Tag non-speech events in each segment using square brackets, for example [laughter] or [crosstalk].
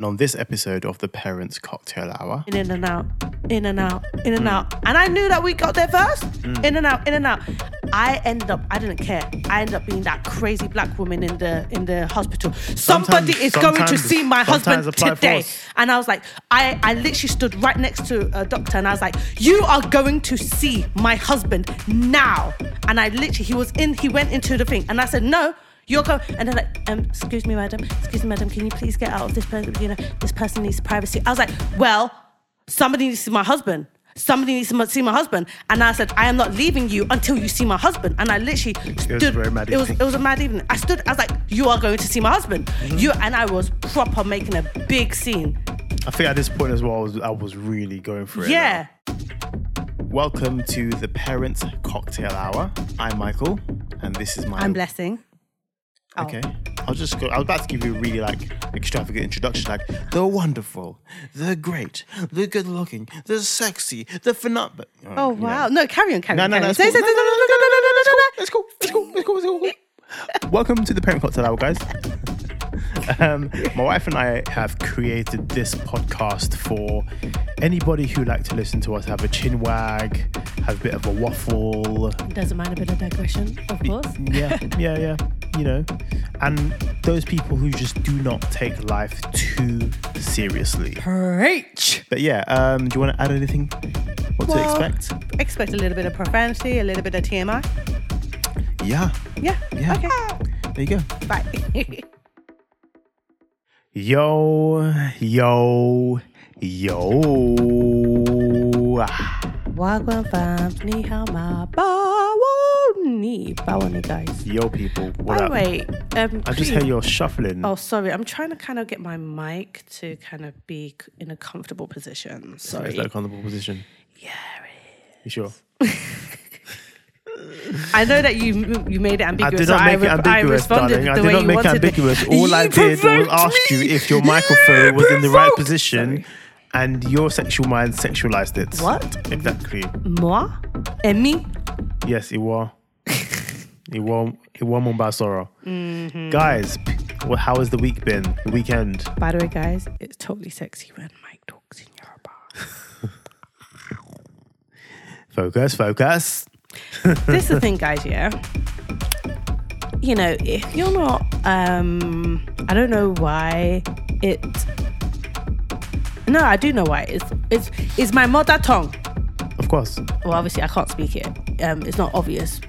And on this episode of the Parents Cocktail Hour, in and out, in and out, in and out. And I knew that we got there first. Mm. In and out, in and out. I ended up, I didn't care. I ended up being that crazy black woman in the in the hospital. Somebody is going to see my husband today. And I was like, I, I literally stood right next to a doctor and I was like, you are going to see my husband now. And I literally, he was in, he went into the thing. And I said, no, you're going. And they're like, um, excuse me, madam, excuse me, madam, can you please get out of this person? You know, this person needs privacy. I was like, well, somebody needs to see my husband. Somebody needs to see my husband. And I said, I am not leaving you until you see my husband. And I literally stood. a very mad it was, it was a mad evening. I stood, I was like, you are going to see my husband. Mm-hmm. You and I was proper making a big scene. I think at this point as well, I was, I was really going for it. Yeah. now. Welcome to the Parents Cocktail Hour. I'm Michael, and this is my. I'm blessing. Oh. Okay. I'll just go. I was about to give you a really like extravagant introduction, like the wonderful, the great, the good looking, the sexy, the phenomenal. Oh wow! No, carry on, carry No, on. no, carry no, on. it's Say- cool. say- No, say- no, no, no, no, no, no, no, no, no. Let's go. Let's go. Let's go. Let's go. Let's go. Welcome to the Parent Cocktail Hour, guys. Um, my wife and I have created this podcast for anybody who like to listen to us have a chin wag, have a bit of a waffle. Doesn't mind a bit of digression, of course. Yeah, yeah, yeah. You know, and those people who just do not take life too seriously. Preach. But yeah, um, do you want to add anything? What to expect? Expect a little bit of profanity, a little bit of TMI. Yeah, Yeah. Yeah. Okay. there you go. Bye. [laughs] Yo, yo, yo. Wagwan fams, ni hao ma ba wo ni ba wo ni guys. Yo, people. What By the up? way, um, I just hear you're shuffling. Oh, sorry. I'm trying to kind of get my mic to kind of be c- in a comfortable position. Sorry. Is that a comfortable position? yeah. It is. You sure? [laughs] I know that you you made it ambiguous. I did so not make it re- ambiguous, responded darling. I the did way not you make it ambiguous. All I did was provoked ask you if your You microphone was in the right provoked- position and your sexual mind sexualized it. What? Exactly. Moi? And me? Yes, it was. it was. It was Mombasoro. Mm-hmm. Guys, well, how has the week been? The weekend? By the way, guys, it's totally sexy when Mike talks in Yoruba. [laughs] Focus, focus. This is the thing, guys, yeah. You know, if you're not, um, I don't know why it. No, I do know why. It's it's it's my mother tongue. Of course. Well, obviously, I can't speak it. Um, it's not obvious,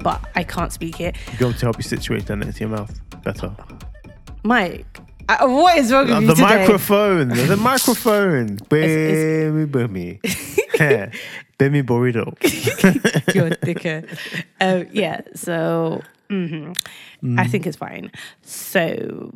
but I can't speak it. You go to help you situate that into your mouth. Better. Mike, I, what is wrong with Uh, you the today? microphone. The microphone. [laughs] Bemi bemi. [laughs] [laughs] Bemi burrito. [laughs] You're a [laughs] dickhead. Um, yeah, so mhm. I think it's fine. So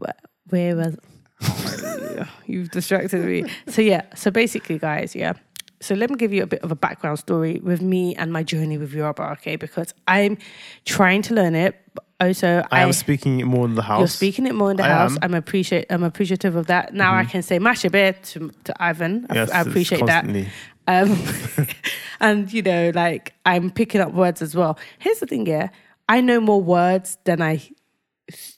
where was [laughs] you've distracted me? So yeah, so basically, guys, yeah. So let me give you a bit of a background story with me and my journey with Yoruba, okay? Because I'm trying to learn it. But also, I am speaking it more in the house. You're speaking it more in the I house. am. Mm-hmm. I'm appreciate. I'm appreciative of that. Now I can say mashabe to to Ivan. I- Yes, I, appreciate that. Um, [laughs] [laughs] and you know, like I'm picking up words as well. Here's the thing, yeah. I know more words than I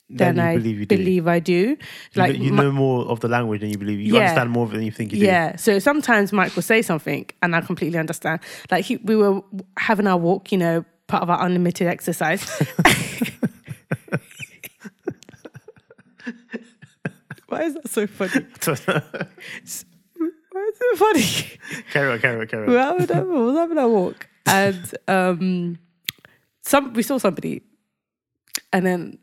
than I believe you do. believe I do. You Like know, you know more of the language than you believe. You Yeah. understand more of it than you think you do. yeah. So sometimes Mike will say something, and I completely understand. Like he, we were having our walk, you know, part of our unlimited exercise. [laughs] Why is that so funny? [laughs] Why is it funny? carry on, carry on, carry on. having, a- we was having a walk and um some we saw somebody and then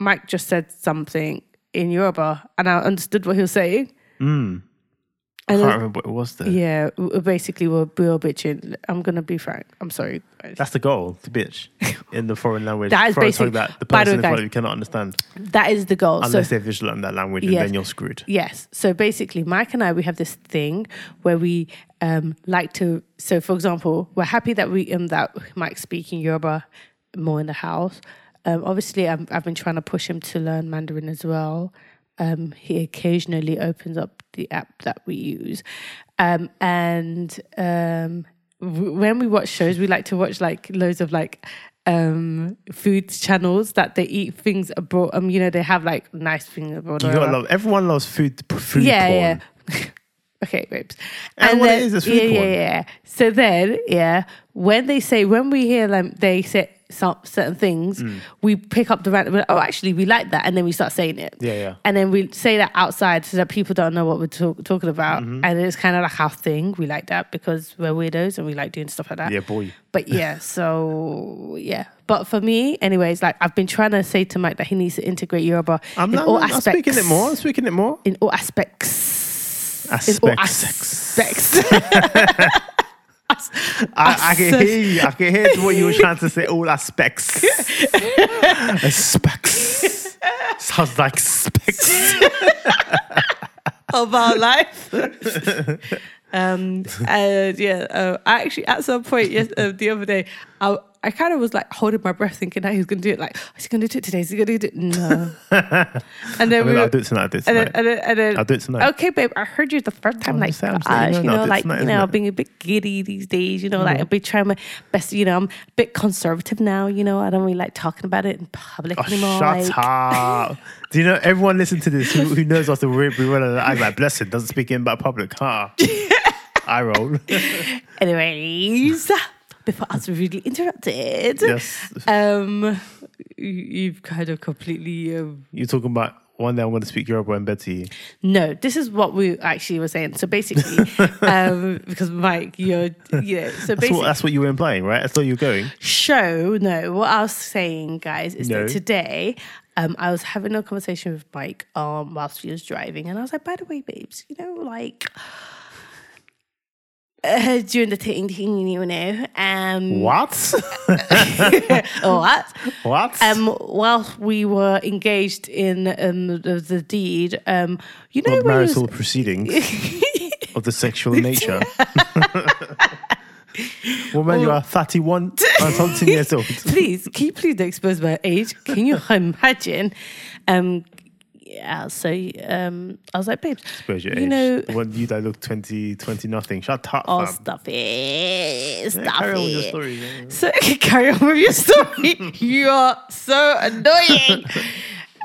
Mike just said something in Yoruba and I understood what he was saying. Mm. I can't remember what it was there. yeah, basically we're, we were bitching. I'm gonna be frank. I'm sorry. That's the goal, to bitch [laughs] in the foreign language. That is foreign tongue basic- that the by the person in front of you cannot understand That is the goal. unless so they visualize that language, and Yes. then you're screwed. Yes. So basically, Mike and I, we have this thing where we um, like to. So, for example, we're happy that we um, that Mike's speaking Yoruba more in the house. Um, obviously, I'm, I've been trying to push him to learn Mandarin as well. Um, he occasionally opens up the app that we use, um, and um, w- when we watch shows, we like to watch like loads of like um food channels that they eat things abroad. Um, you know, they have like nice things abroad. You gotta love. Everyone loves food. Food yeah, porn. yeah. [laughs] okay, babes. And what it is, it's food yeah, yeah, porn. yeah. So then, yeah, when they say when we hear them, they say some certain things, Mm. we pick up the random. Oh, actually, we like that, and then we start saying it. Yeah, yeah. And then we say that outside so that people don't know what we're talk- talking about, Mm-hmm. and it's kind of like our thing. We like that because we're weirdos and we like doing stuff like that. Yeah, boy. But yeah, [laughs] so yeah. But for me, anyways, like I've been trying to say to Mike that he needs to integrate Yoruba I'm in not. all I'm, I'm aspects. speaking it more. I'm speaking it more. In all aspects. Aspects. aspects. [laughs] I, I can hear you. I can hear what you were trying to say. All aspects. [laughs] Aspects. Sounds like specs. of our life. [laughs] um, [laughs] and yeah, uh, I actually at some point yes, uh, the other day, I I kind of was like holding my breath, thinking that he was going to do it. Like, is he going to do it today? Is he going to do it? No. [laughs] and then I we were, I'll do it tonight. I'll do it and then, tonight. and then, and then I'll do it tonight. Okay, babe, I heard you the first time. I'm Like, saying, gosh, you know, I'll do it like, tonight, you know, being a bit giddy these days. You know, like, I'll be trying my best. You know, I'm a bit conservative now. You know, I don't really like talking about it in public Oh, anymore. shut like, up. [laughs] Do you know everyone listen to this who, who knows us the way we run I like blessed doesn't speak in about public, huh? [laughs] I roll. Anyways, before I was really interrupted, yes. um, you- you've kind of completely. Um, You're talking about one day I'm going to speak Yoruba to you. no, this is what we actually were saying. So basically, [laughs] um, because Mike, you're, yeah. So That's basically, what, that's what you were implying, right? That's where you're going. show. No, what I was saying, guys, is No. that today um, I was having a conversation with Mike um, whilst he was driving, and I was like, by the way, babes, you know, like. Uh, [laughs] during the thing, you know, um, What? [laughs] what? what? Um, whilst we were engaged in um, the, the deed, um, you know, marital was- proceedings [laughs] of the sexual nature. [laughs] Woman, you are 31 and something years [laughs] old. please, can you please expose my age? Can you [laughs] imagine? Um, yeah, so um, I was like, babes, Where's your you age? know, when you that look 20, 20 nothing. Shut up, oh, fam. stop it, Yeah, stop carry on with your story. yeah. So carry on with your story. you are so annoying.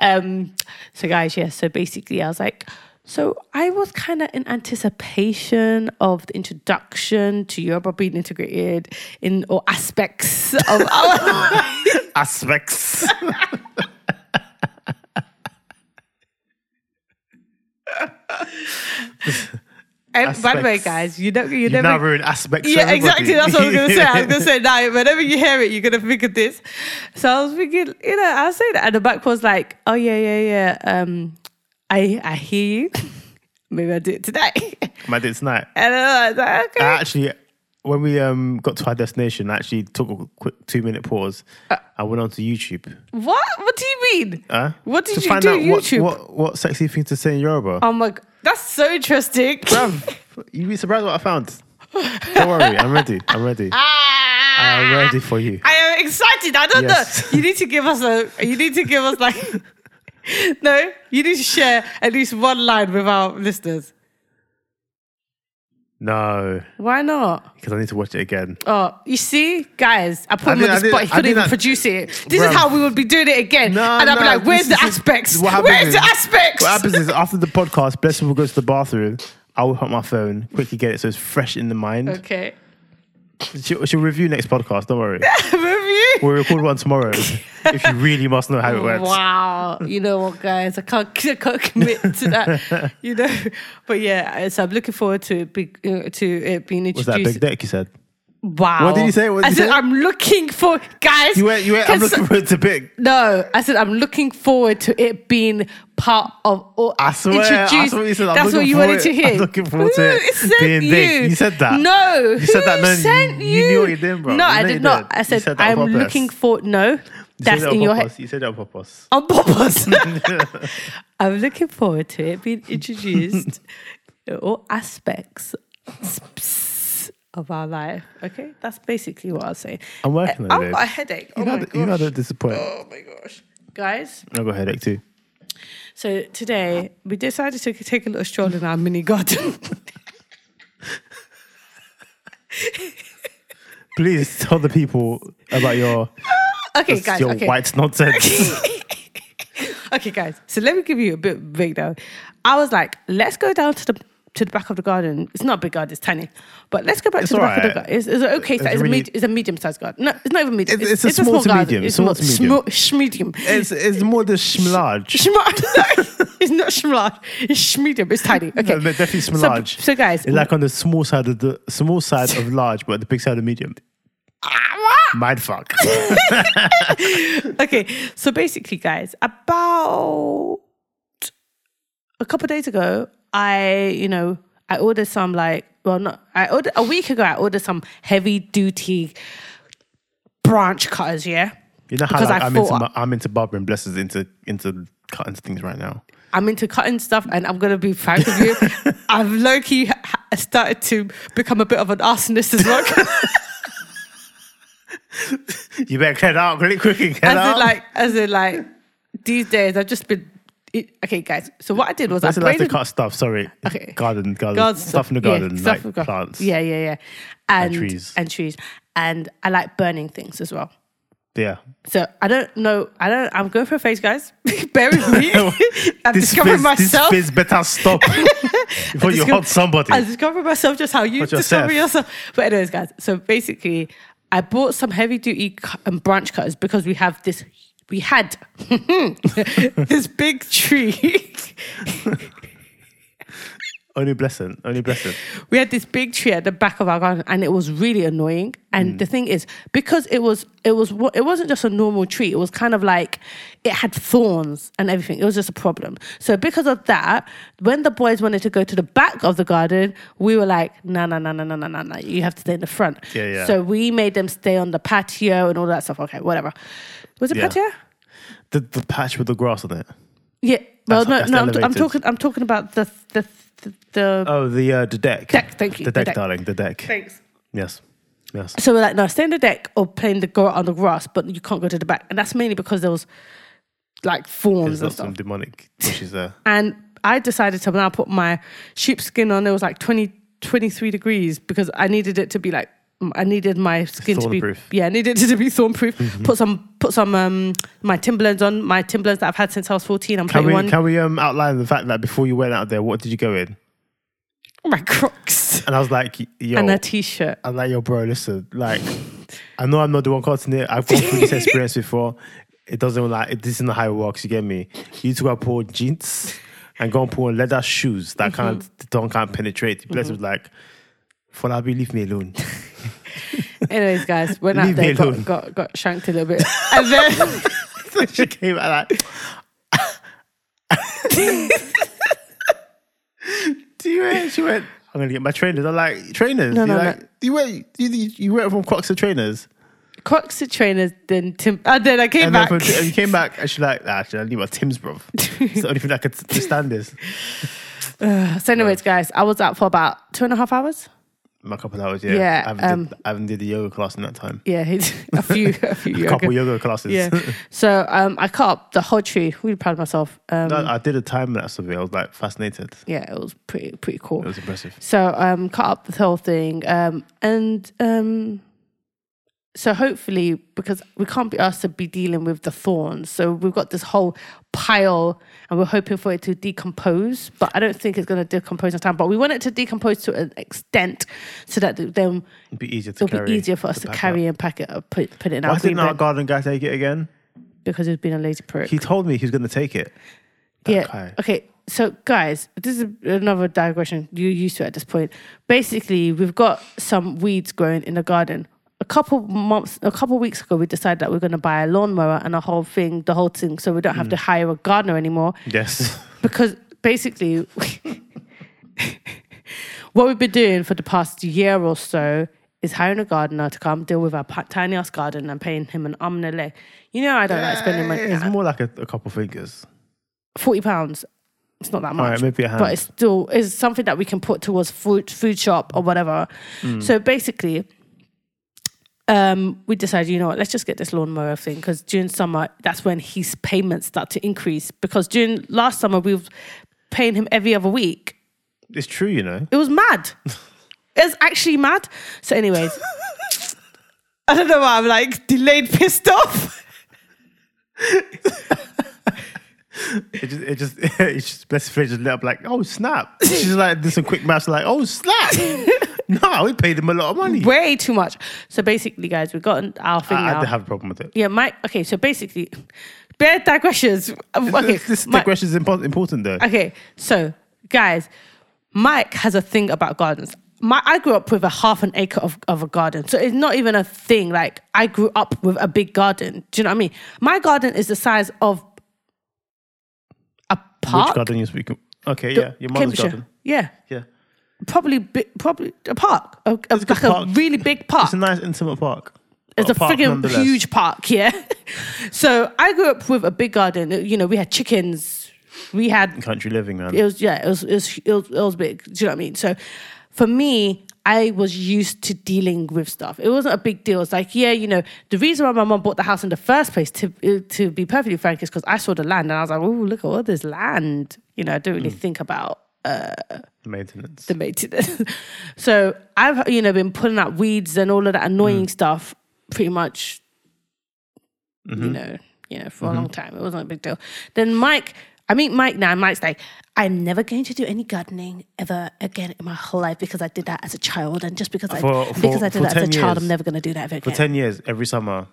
um, so guys, yeah. So basically, I was like, so I was kind of in anticipation of the introduction to Yoruba being integrated in all aspects of [laughs] our. Aspects. and by the way, guys, you know, you You've never. now ruined aspects. Yeah, exactly. That's what I was gonna say. I was gonna [laughs] say now, whenever you hear it, you're gonna think of this. So I was thinking, you know, I'll say that, and the back was like, "Oh yeah, yeah, yeah. Um, I I hear you. [laughs] Maybe I'll do it today." I did it tonight. and I was like, "Okay." I actually, when we um got to our destination, I actually took a quick two minute pause. Uh, I went onto YouTube. what? What do you mean? Huh? What did to you find do out on what, YouTube? What, what sexy thing to say in Yoruba. Oh my, god, that's so interesting. [laughs] Bruv, you'd be surprised what I found. Don't worry, I'm ready. I'm ready. [laughs] ah, I'm ready for you. I am excited. I don't Yes. know. You need to give us a. You need to give us like. [laughs] no, you need to share at least one line with our listeners. No, Why not? because I need to watch it again. Oh, you see, guys, I put I him did- on the did- spot. He I couldn't did even that- produce it. This Bruv. is how we would be doing it again. No, and I'd be no, like, "Where's this the is- aspects? what happens Where's is- the aspects?" What happens is [laughs] after the podcast, Blessing will go to the bathroom. I will hit my phone, quickly get it so it's fresh in the mind. okay. She'll, she'll review next podcast. Don't worry. [laughs] Review. [laughs] We'll record one tomorrow if you really must know how it works. Wow. You know what, guys? I can't, [laughs] I can't commit to that. you know, but yeah. So I'm looking forward to it, be, uh, to it being introduced. Was that big dick you said? Wow. What did you say? What did I you said say? I'm looking for guys. You went, you went, I'm looking forward to big. No, I said I'm looking forward to it being part of or I swear, introduced. what you said. That's what you wanted to hear. I'm looking forward to it being you? big. You said that. No, You said that, no, sent you you? knew what you did, bro. No, I did not. did. I said, said I'm looking for. No, You that's in your head. You said it on purpose. On purpose. [laughs] [laughs] I'm looking forward to it being introduced [laughs] in all aspects of our life. Okay, that's basically what I'll say. I'm working on I've got a headache. You Oh know, my you know gosh. don't disappoint. Oh my gosh, guys. I've got a headache too. So today we decided to take a little stroll in our mini garden. [laughs] Please tell the people about your Okay, guys. your okay. white nonsense. [laughs] Okay, guys. So let me give you a bit though. I was like, let's go down to the to the back of the garden. It's not a big garden, it's tiny. But let's go back It's to the back of the garden. It's, it's an okay. It's size. It's, really- a it's a medium sized garden. No, it's not even medium. It's- it's a small to garden. medium, It's small to medium. Small, [laughs] schmedium. it's, it's more the. Schmart. [laughs] No, it's not schmlarge. It's schmedium. It's tiny. Okay. No, definitely So, schmlarge. so guys, It's like on the small side of the small side of large, but the big side of medium. Ah, Mind fuck. [laughs] okay, so basically, guys, about a couple of days ago, I, you know, I ordered some like, well, not, I ordered a week ago. I ordered some heavy duty branch cutters. Yeah, You know how like, I'm into thought- my- I'm into barbering blessings into into cutting things right now. I'm into cutting stuff, and I'm gonna be frank with you. [laughs] I've low key started to become a bit of an arsonist as well. [laughs] You better get out really quickly. Get as out. in, like, as in, like, these days, I've just been. It, okay, guys. So what I did was I That's like to cut stuff. Sorry. Okay. Garden, garden, garden stuff in the yeah, garden, stuff like in the garden. plants. Yeah, yeah, yeah. And, trees. And trees. And I like burning things as well. yeah. So I don't know. I don't. I'm going for a phase, guys. [laughs] Bear with me. I'm [laughs] This discovering fizz, myself. this fizz better stop before [laughs] you hurt somebody. I discovered myself just how you discover yourself? yourself. But anyways, guys. So basically, I bought some heavy duty um, branch cutters because we have this. We had [laughs] this big tree. [laughs] Only blessing. Only blessing. we had this big tree at the back of our garden and it was really annoying and mm. the thing is because it was it was, it wasn't just a normal tree it was kind of like it had thorns and everything it was just a problem so because of that when the boys wanted to go to the back of the garden we were like no no no no no no no no you have to stay in the front Yeah, yeah. so we made them stay on the patio and all that stuff okay whatever was it Yeah. patio The the patch with the grass on it. Yeah well That's- no that's no I'm, I'm talking i'm talking about the the the, the Oh, the uh, the deck. Deck, thank you, The the deck, deck. darling. The deck. thanks Yes. Yes. So we're like, no, stay in the deck or playing the go on the grass, but you can't go to the back. And that's mainly because there was like thorns and not some demonic bushes there. [laughs] And I decided to now put my sheepskin on. It was like 20, 23 degrees because I needed it to be like I needed my skin to be Thornproof. yeah, I needed it to be thornproof. Put some put some um my Timberlands on, my Timberlands that I've had since I was 14. I'm Can putting we one can we um outline the fact that before you went out there, what did you go in? my Crocs And I was like, yo, and a t-shirt. I'm like, yo, bro, listen, like, I know I'm not the one cutting it. I've gone through this [laughs] experience before. It doesn't like it, this isn't how it works. You get me? You go and put jeans and go and put on leather shoes that Mm-hmm. can't don't can't penetrate. Bless was like, Falabi, leave me alone. [laughs] Anyways, guys, went out Leave me there, got, got got shanked a little bit, and then. [laughs] she came out like. [laughs] Do you? She went. I'm gonna get my trainers. I'm like trainers. No, you no, like, You went. You, you, you went from Crocs to trainers, Crocs to trainers, then Tim. And then I came and back. then from, and you came back, and she's like, nah, actually, I need my Tim's, bro. it's the only thing I could to stand this. so, anyways, guys, I was out for about two and a half hours. My couple hours, yeah. Yeah, I haven't, um, did, I haven't did the yoga class in that time. Yeah, a few, [laughs] a few. A yoga. couple yoga classes. Yeah. [laughs] So um, I cut up the whole tree. Really proud of myself. Um, No, I did a time lapse of it. I was like fascinated. yeah, it was pretty pretty cool. It was impressive. So um, cut up the whole thing, um, and um, so hopefully because we can't be asked to be dealing with the thorns, so we've got this whole pile, and we're hoping for it to decompose. But I don't think it's going to decompose in time. But we want it to decompose to an extent so that then It'd be easier to it'll be easier for us to pack carry up. and pack it up, put put it in Why our didn't our garden guy take it again? because he's been a lazy prick. He told me he was going to take it. That yeah. guy. Okay. So, guys, this is another digression. You're used to at this point. Basically, we've got some weeds growing in the garden. A couple months, a couple weeks ago, we decided that we're going to buy a lawnmower and a whole thing, the whole thing, so we don't Mm. have to hire a gardener anymore. Yes. [laughs] Because basically, [laughs] what we've been doing for the past year or so is hiring a gardener to come deal with our tiny ass garden and paying him an arm and a leg. You know, I don't like spending money. It's more like a, a couple fingers. forty pounds. It's not that much, right, maybe a hand. but it's still is something that we can put towards food food shop or whatever. Hmm. So basically, um, we decided, you know what, let's just get this lawnmower thing because during summer, that's when his payments start to increase. Because during last summer, we were paying him every other week. It's true, you know. It was mad. [laughs] it was actually mad. So, anyways, [laughs] I don't know why I'm like delayed, pissed off. [laughs] It just, it just, it just, bless her, just lit up like, oh snap. She's like, did some quick maths, like, oh snap. [laughs] no, we paid him a lot of money. Way too much. So basically, guys, we've got our thing I, I now. have a problem with it. yeah, Mike. Okay, so basically, [laughs] bare digressions. Okay, this this digression is impo- important though. Okay, so guys, Mike has a thing about gardens. My, I grew up with a half an acre of, of a garden. So it's not even a thing. Like I grew up with a big garden. Do you know what I mean? My garden is the size of a park. Which garden you speaking? Okay, yeah, your mother's Cambridgeshire. garden. Yeah. Yeah, Probably probably a park. A, a- a like park. a really big park. it's a nice intimate park. It's a nonetheless. huge park, [laughs] yeah. so I grew up with a big garden. You know, we had chickens. We had country living, man. it was yeah, it was it was it was, it was big. Do you know what I mean? So for me, I was used to dealing with stuff. It wasn't a big deal. It's like yeah, you know, the reason why my mom bought the house in the first place, to to be perfectly frank, is because I saw the land and I was like, oh, look at all this land. You know, I don't really hmm. think about Maintenance. the maintenance. [laughs] so I've you know been pulling out weeds and all of that annoying Mm. stuff pretty much. Mm-hmm. You know, you know, for a long time. It wasn't a big deal. Then Mike, I meet Mike now. Mike's like, I'm never going to do any gardening ever again in my whole life because I did that as a child, and just because I For- because I did that as a 10 child. I'm never going to do that ever for 10 years every summer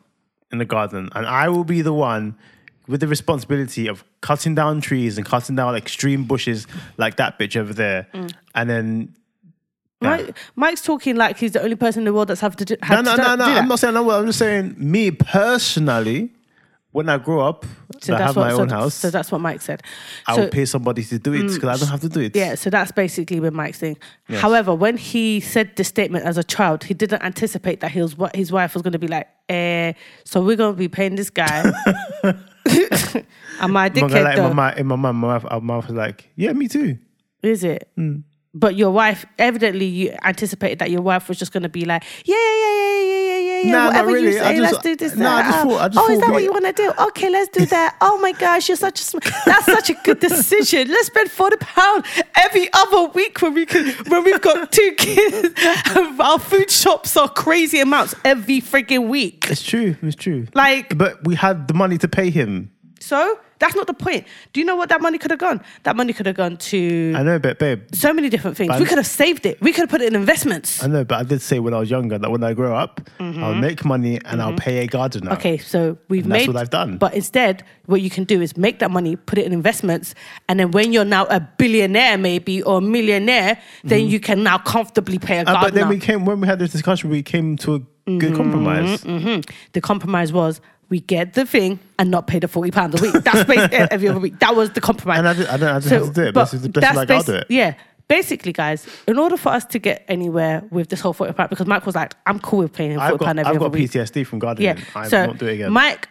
in the garden and i will be the one with the responsibility of cutting down trees and cutting down extreme bushes like that bitch over there Mm. and then Mike, Mike's talking like he's the only person in the world that's have to do. no Had no to no do no i'm not saying that i'm just saying me personally when i grow up So I have what. my so, own house so that's what Mike said. i So- pay somebody to do it because i don't have to do it Yeah, so that's basically been Mike's thing. However, when he said this statement as a child, he didn't anticipate that he was what his wife was going to be like. Eh, so we're going to be paying this guy. [laughs] Am I a dickhead like though? in my, in my mouth, my mouth, my mouth was like, yeah, me too. Is it? Hmm. But your wife, evidently, you anticipated that your wife was just going to be like, yeah, yeah. Nah, Whatever you really. I say, just- let's do this. nah, I that. just Oh, thought- I just oh, is that what you want to do? Okay, let's do that. Oh my gosh, you're such a. Sm- that's such a good decision. Let's spend forty pound every other week when we can when we've got two [laughs] kids. Our food shops are crazy amounts every freaking week. It's true. It's true. Like but we had the money to pay him. So. That's not the point. Do you know what that money could have gone? That money could have gone to I know, but babe, so many different things. We could have saved it. We could have put it in investments. I know, but I did say when I was younger that when I grow up, I'll make money and I'll pay a gardener. Mm-hmm. Okay, so we've And that's made. what I've done. But instead, what you can do is make that money, put it in investments, and then when you're now a billionaire, maybe or a millionaire, then you can now comfortably pay a Uh, gardener. but then we came when we had this discussion, we came to a Mm-hmm, good compromise. the compromise was we get the thing and not pay the forty pounds a week. That's basically [laughs] every other week. That was the compromise. And I, did, I don't, I didn't have to do it. But, that's like, I'll do it. Yeah. Basically, guys, in order for us to get anywhere with this whole forty pound, because Mike was like, "I'm cool with paying him forty pound every I've got week." PTSD from gardening. Yeah. I so won't do it again. Mike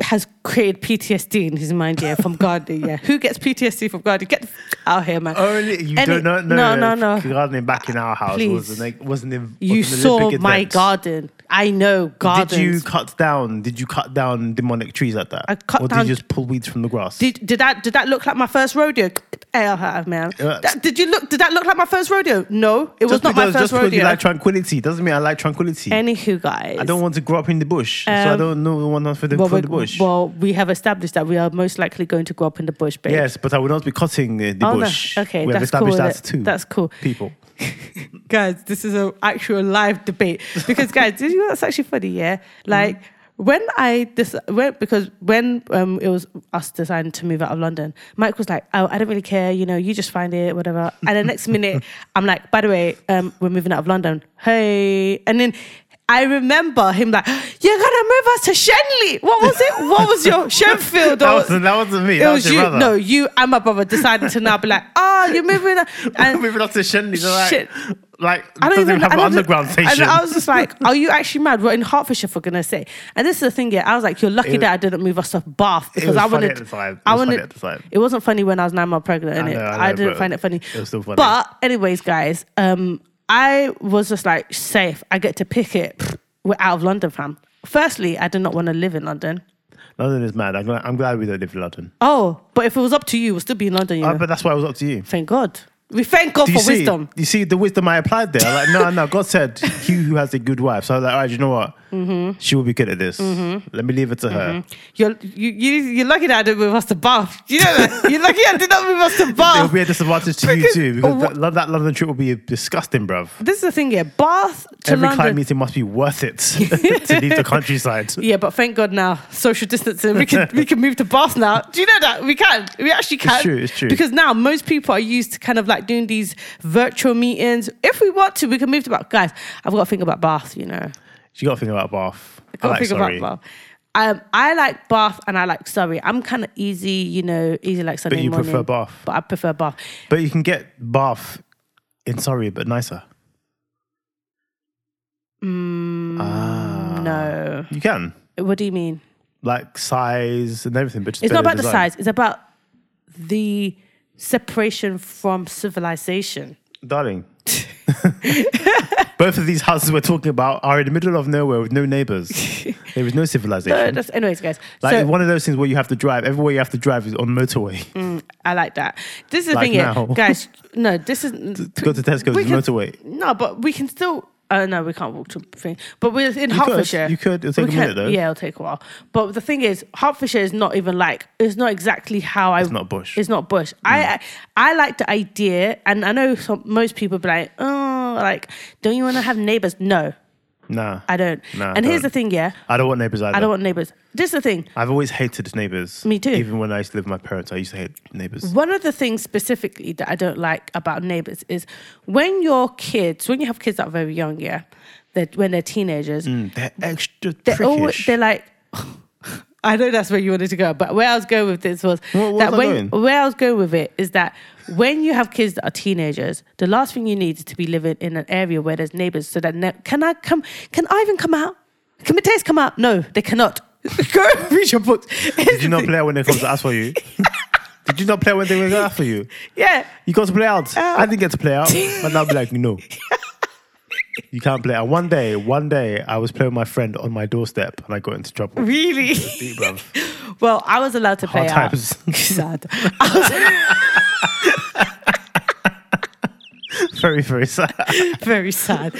has created PTSD in his mind, yeah, from gardening. Yeah. Who gets PTSD from gardening? Get the f- out here, man. Only you Any- don't know. no, no, no. Gardening back in our house Please. wasn't wasn't in, you wasn't saw Olympic my events. garden. I know gardens. Did you cut down? Did you cut down demonic trees like that? I cut or down- did you just pull weeds from the grass? Did, did that did that look like my first rodeo? Uh, man. That- did you look? Did that look like my first rodeo? No, it was just not my because, first just because rodeo. you like tranquility doesn't mean I like tranquility. Anywho, guys, I don't want to grow up in the bush, so I Um, don't know the one for the, Well, we- the bush. Well, we have established that we are most likely going to grow up in the bush, babe. yes, but I will not be cutting uh, the Oh, no. bush. Okay, we have that's cool. established that That- too. That's cool. people. [laughs] guys, this is an actual live debate because, guys, did you know that's actually funny? Yeah, like when I this when because when um it was us deciding to move out of London, Mike was like, "Oh, I don't really care. You know, you just find it, whatever." And the next minute, [laughs] I'm like, "By the way, um, we're moving out of London. Hey!" And then. I remember him like, you're gonna move us to Shenley. What was it? What was your Shenfield? [laughs] That wasn't, that wasn't me. it that was was, you. brother. No, you and my brother decided to now be like, oh, you're moving. up." [laughs] And moving up to Shenley. they're Like, Shit. like I don't even have I an underground station. And I was just like, "Are you [laughs] actually mad? We're in Hertfordshire for goodness sake." And this is the thing, yeah. I was like, "You're lucky It- that I didn't move us to Bath because I wanted." at the time. It I wanted. at the time. It wasn't funny when I was nine months pregnant, I know, I I, know, didn't find it funny. it was still funny. But anyways, guys, um, I was just like safe. I get to pick it. We're out of London, fam. Firstly, I did not want to live in London. London is mad. I'm glad, I'm glad we don't live in London. Oh, but if it was up to you, we'll still be in London. You know? Uh, but that's why it was up to you. Thank God. We thank God Do for see? wisdom. You see the wisdom I applied there. I'm like, no, no. God said, "He who has a good wife." So I was like, all right, you know what? Mm-hmm. She will be good at this. Let me leave it to her. You're you, you you're lucky that I didn't move us to Bath. You know that? [laughs] You're lucky I did not move us to Bath. It will be a disadvantage to you Because- too because Oh, that, that London trip will be disgusting, bruv. This is the thing, yeah. Bath to Every London. client meeting must be worth it [laughs] [laughs] to leave the countryside. Yeah, but thank God now, social distancing. We can we can move to Bath now. Do you know that we can? We actually can. true, it's true. Because now most people are used to kind of like doing these virtual meetings. If we want to, we can move to Bath. Guys, I've got to think about Bath. You know, You got to think about Bath. I got like to think sorry. about Bath. Um, I like Bath and I like Surrey. I'm kind of easy, you know, easy like Sunday But you morning. prefer Bath. But I prefer Bath. But you can get Bath in Surrey, but nicer. Mm, Ah. No. You can. What do you mean? Like size and everything, but just It's not about the size. It's about the separation from civilization. Darling. [laughs] [laughs] Both of these houses we're talking about are in the middle of nowhere with no neighbors. there is no [laughs] No, civilization. that's, anyways, guys. like so one of those things where you have to drive. Everywhere you have to drive is on motorway. Mm, I like that. This is the Like thing, now. guys. [laughs] No, this is to go to Tesco's We is can- motorway. no, but we can still. Uh, no, we can't walk to thing. But we're in You could. Hertfordshire. You could. It'll take We a minute though. Yeah, it'll take a while. But the thing is, Hertfordshire is not even like it's not exactly how I. It's not bush. It's not bush. I I like the idea, and I know some, most people be like, oh, like, don't you want to have neighbors? No, Nah. I don't. Nah, and here's don't. the thing, yeah, I don't want neighbors either. I don't want neighbors. This is the thing. I've always hated neighbors. Me too. Even when I used to live with my parents, I used to hate neighbors. One of the things specifically that I don't like about neighbors is when your kids, when you have kids that are very young, yeah, that when they're teenagers, Mm, they're extra they're always they're like. I know that's where you wanted to go, but where I was going with this was Where- where that was I when going? where I was going with it is that when you have kids that are teenagers, the last thing you need is to be living in an area where there's neighbors. So that ne- can I come? Can Ivan come out? Can Mateus come out? No, they cannot. [laughs] go read your books. Did you not play when they come to ask for you? [laughs] Did you not play when they were going to ask for you? Yeah, You got to play out. Out. I didn't get to play out. But I'll be like, no. [laughs] You can't play out. One day, one day, I was playing with my friend on my doorstep and I got into trouble. really. Deep, bruv. [laughs] Well, I was allowed to play Hard out. times. [laughs] [laughs] Sad. Very, very sad. very sad.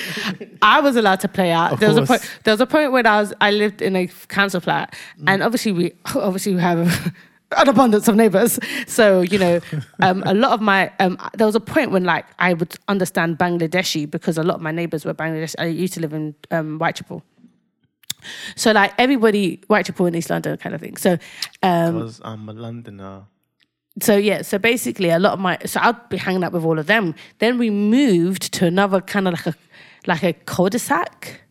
I was allowed to play out. Of there was a point. There was a point when I was. I lived in a council flat, and obviously we obviously we have an abundance of neighbors. So you know, um, a lot of my um, there was a point when like I would understand Bangladeshi because a lot of my neighbors were Bangladeshi. I used to live in um, Whitechapel. So like everybody Whitechapel in East London kind of thing. So um, Because I'm a Londoner. so yeah, so basically a lot of my so I'd be hanging out with all of them. Then we moved to another kind of like a like a cul-de-sac.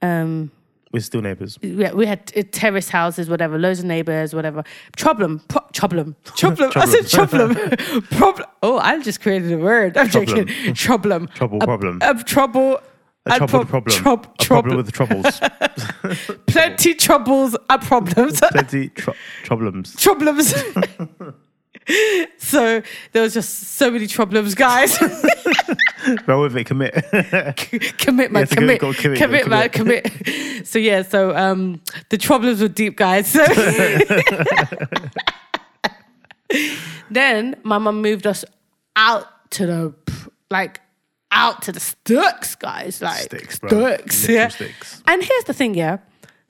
Um We're still neighbors. we, we had uh, terrace houses, whatever, loads of neighbors, whatever. Problem, pro- problem, [laughs] problem. I said problem, [laughs] problem. Oh, I just created a word. I'm Problem. [laughs] joking. Trouble, Trouble, A- problem. a trouble, A trouble prob- problem. troub- a trouble. problem with the troubles. plenty troubles and problems. Plenty tr- problems. problems. [laughs] so there was just so many problems, guys. [laughs] Roll with it, commit. commit, man, Yeah, commit, commit, commit, go man, commit. [laughs] so yeah, so um, the problems were deep, guys. So then my mum moved us out to the like out to the sticks, guys, like Sticks, bro. sticks, yeah. sticks. And here's the thing, yeah.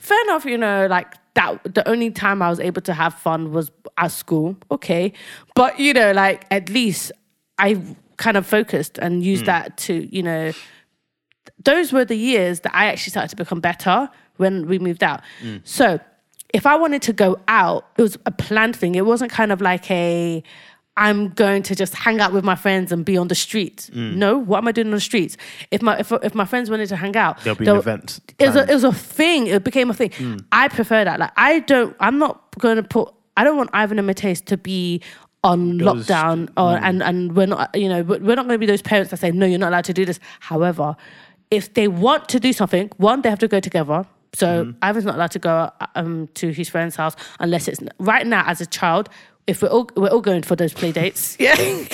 Fair enough, you know, like that. The only time I was able to have fun was at school, okay. But you know, like at least I kind of focused and used hmm. that to, you know, those were the years that I actually started to become better when we moved out. Hmm. So if I wanted to go out, it was a planned thing. It wasn't kind of like a I'm going to just hang out with my friends and be on the streets. Mm. No, what am I doing on the streets? If my if, if my friends wanted to hang out, There'll be an event It was, a, it was a thing. It became a thing. Mm. I prefer that. Like I don't. I'm not going to put. I don't want Ivan and Mateus to be on Those- lockdown or and and we're not. You know, we're not going to be those parents that say no, you're not allowed to do this. However, if they want to do something, one, they have to go together. So mm-hmm. Ivan's not allowed to go uh, um, to his friend's house unless it's right now as a child. If we're all we're all going for those play dates, [laughs] yeah. [laughs]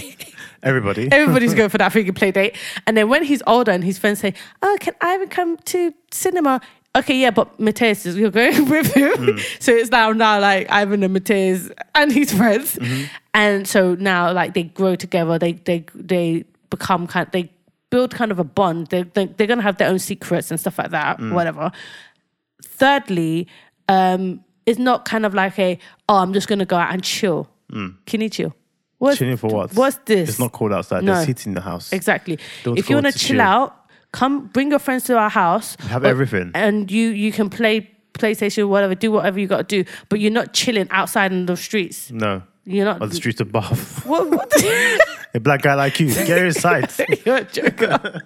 Everybody. Everybody's [laughs] going for that freaking play date. And then when he's older and his friends say, Oh, can Ivan come to cinema? Okay, yeah, but Mateus is you're going with him. Mm. So it's now now like Ivan and Mateus and his friends. Mm-hmm. And so now like they grow together, they they they become kind they build kind of a bond. They, they they're gonna have their own secrets and stuff like that, mm. whatever. thirdly, um, it's not kind of like a oh, I'm just gonna go out and chill. Mm. Can you chill? What's. Chilling for what? What's this? It's not cold outside. No. There's heat in the house. Exactly. Don't if you want to to chill chill. out, come bring your friends to our house. Have or- everything. and you you can play PlayStation, or whatever, do whatever you got to do. But you're not chilling outside in the streets. No. You're not. On the streets of Bath. What? what? [laughs] a black guy like you. [laughs] Get inside. [laughs] You're a joker.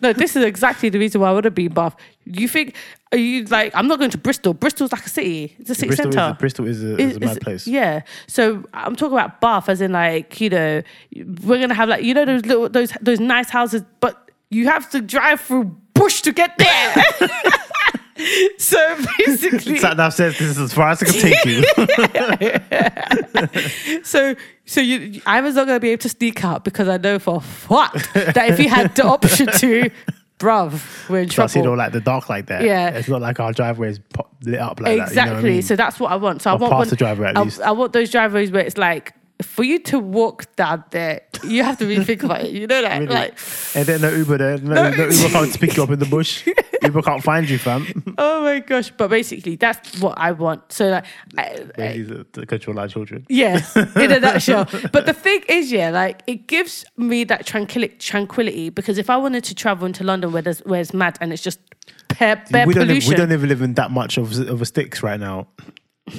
no, this is exactly the reason why I want to be in Bath. You think? Are you like? I'm not going to Bristol. Bristol's like a city. It's a city Bristol centre. is, Bristol is a, is a mad place. Yeah. So I'm talking about Bath as in like, you know, we're gonna have like, you know, those little those those nice houses, but you have to drive through bush to get there. [laughs] so basically Sat nav says this is as far as I can take you. [laughs] so so you I was not gonna be able to sneak out because I know for fact that if you had the option to, bruv, we're in So I see it all like the dark like that. Yeah. It's not like our driveway is pop, lit up like that. exactly. You know I mean? So that's what I want. So I want one, the driveway at I, least. I want those driveways where it's like for you to walk down there, you have to really think about it. You know that, Really? like, eh, and then no Uber there. No, no Uber can't pick you up in the bush. [laughs] Uber can't find you, fam. oh my gosh! But basically, that's what I want. So like, I, I, to, control our children. Yes, in a nutshell. [laughs] But the thing is, yeah, like it gives me that tranquility, tranquility because if I wanted to travel into London where there's where it's mad and it's just bare, bare we don't, live, pollution, we don't even live in that much of, of a sticks right now.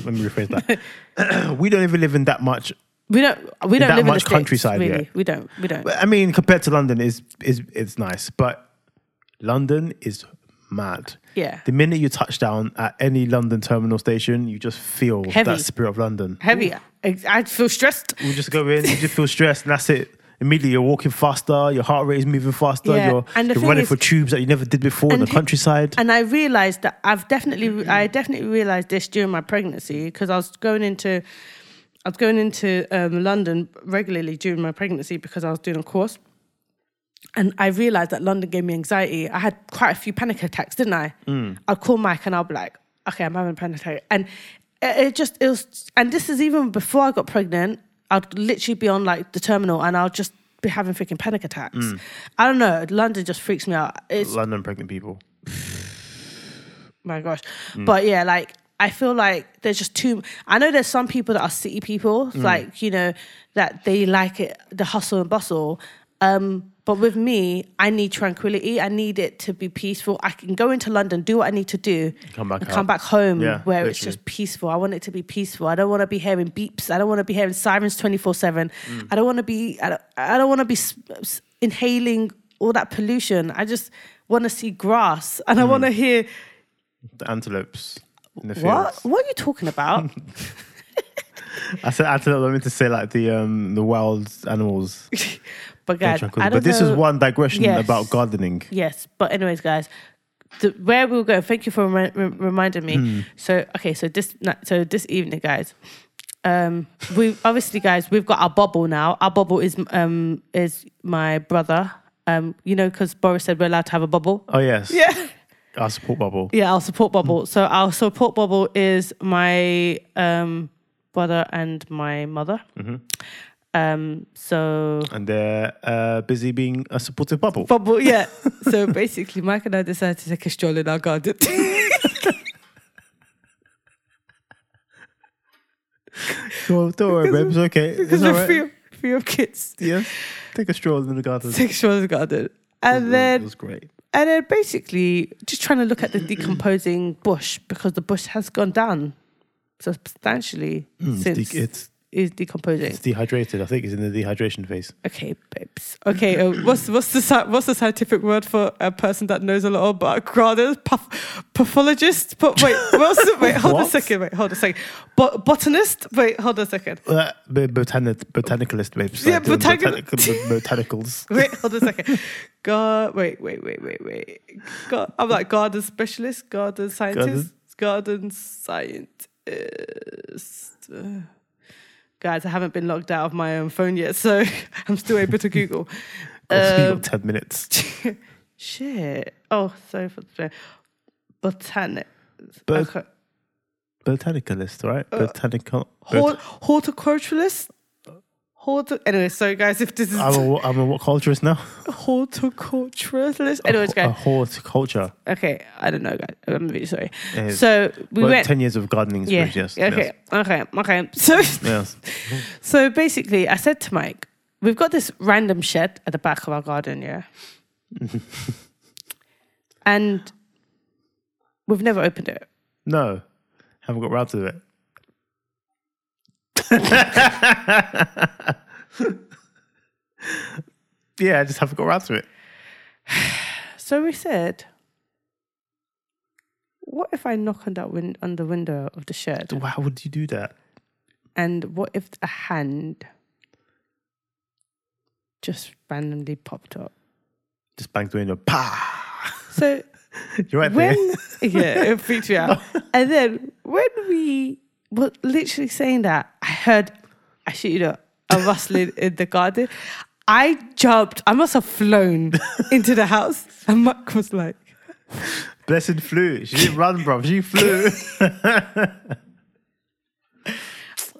Let me rephrase that. [laughs] [coughs] we don't even live in that much. We don't we don't that live in the much States, countryside Really, yet. we don't. We don't. I mean, compared to London, is is it's nice, but London is mad. Yeah. The minute you touch down at any London terminal station, you just feel Heavy. that spirit of London. Heavy. I, I feel stressed. You just go in, you just feel stressed, and that's it. Immediately, you're walking faster, your heart rate is moving faster, Yeah, you're, and the you're thing running is- for tubes that you never did before in the countryside. And I realized that I've definitely, I definitely realized this during my pregnancy because I was going into, I was going into um, London regularly during my pregnancy because I was doing a course. And I realized that London gave me anxiety. I had quite a few panic attacks, didn't I? I'd call Mike and I'll be like, okay, I'm having a panic attack. And it, just, it was, and this is even before I got pregnant, I'd literally be on like the terminal and I'll just be having freaking panic attacks. I don't know. London just freaks me out. It's, London pregnant people. [sighs] my gosh. Mm. But yeah, like I feel like there's just too. I know there's some people that are city people, Mm. like you know that they like it, the hustle and bustle. Um, but with me, I need tranquility. I need it to be peaceful. I can go into London, do what I need to do, Come back and come back home Yeah, where it's just peaceful. I want it to be peaceful. I don't want to be hearing beeps. I don't want to be hearing sirens twenty four seven. Mm. I don't want to be. I don't, I don't want to be inhaling all that pollution. I just want to see grass and I Mm. want to hear The antelopes in the fields. what? What are you talking about? [laughs] [laughs] I said antelope. I meant to say like the um the wild animals. [laughs] but They're guys. I don't but this know. is one digression Yes. about gardening. Yes, but anyways, guys, the, where we'll go. Thank you for remi- re- reminding me. Hmm. So okay, so this ni- so this evening, guys. Um, we obviously, guys, we've got our bubble now. Our bubble is um is my brother. Um, you know, because Boris said we're allowed to have a bubble. Oh yes, Yeah. Our support bubble. Yeah, our support bubble. So our support bubble is my um brother and my mother. Um, so And they're uh, busy being a supportive bubble. bubble, yeah. [laughs] so basically, Mike and I decided to take a stroll in our garden. [laughs] Well, don't worry, babe. It's okay. It's Because all we're right. free, of, free of kids. Yeah, take a stroll in the garden. Take a stroll in the garden. And it then it was great. And then basically just trying to look at the decomposing bush because the bush has gone down substantially Mm, since it's is decomposing. it's dehydrated. I think it's in the dehydration phase. Okay, babes. Okay, uh, what's what's the what's the scientific word for a person that knows a lot about gardens? Path- pathologist? But wait, [laughs] what's the, wait? Hold a second. Wait, hold a second. Bot- botanist? Wait, hold a second. Uh, bo- botanic, botanicalist, maybe. Yeah, doing botanical- botanical- botanicals. [laughs] Wait, hold a second. God, wait, wait, wait, wait, wait. God, I'm like garden specialist, garden scientist, garden scientist. Uh, Guys, I haven't been locked out of my own phone yet, so [laughs] I'm still able to Google. [laughs] Um, got ten minutes. [laughs] Shit. Oh, sorry for the botanic. Bot- okay. Botanicalist, right? Uh, Botanical. Hort- horticulturalist. Horti- anyway, sorry guys, if this is I'm a, [laughs] I'm a what culturist now? horticulturalist. Anyways, A guys. horticulture. Okay, I don't know, guys. I'm really sorry. Yeah. So we Well, went. ten years of gardening yeah. experience. Yes. Okay. Okay. Okay. [laughs] So, Yes. yes. so basically, I said to Mike, "We've got this random shed at the back of our garden, yeah, [laughs] and we've never opened it. No, haven't got round to it. [laughs] yeah, I just haven't got round to it. [sighs] So we said." What if I knock on that win- on the window of the shed? Why would you do that? And what if a hand just randomly popped up? Just bang the window. Pa! So [laughs] You're right when there. [laughs] yeah, it freaked me out. And then when we were literally saying that, I heard, I shit you know, a rustling in the garden. I jumped. I must have flown [laughs] into the house, and Mark was like, Blessed flew. She didn't run, bro. She flew.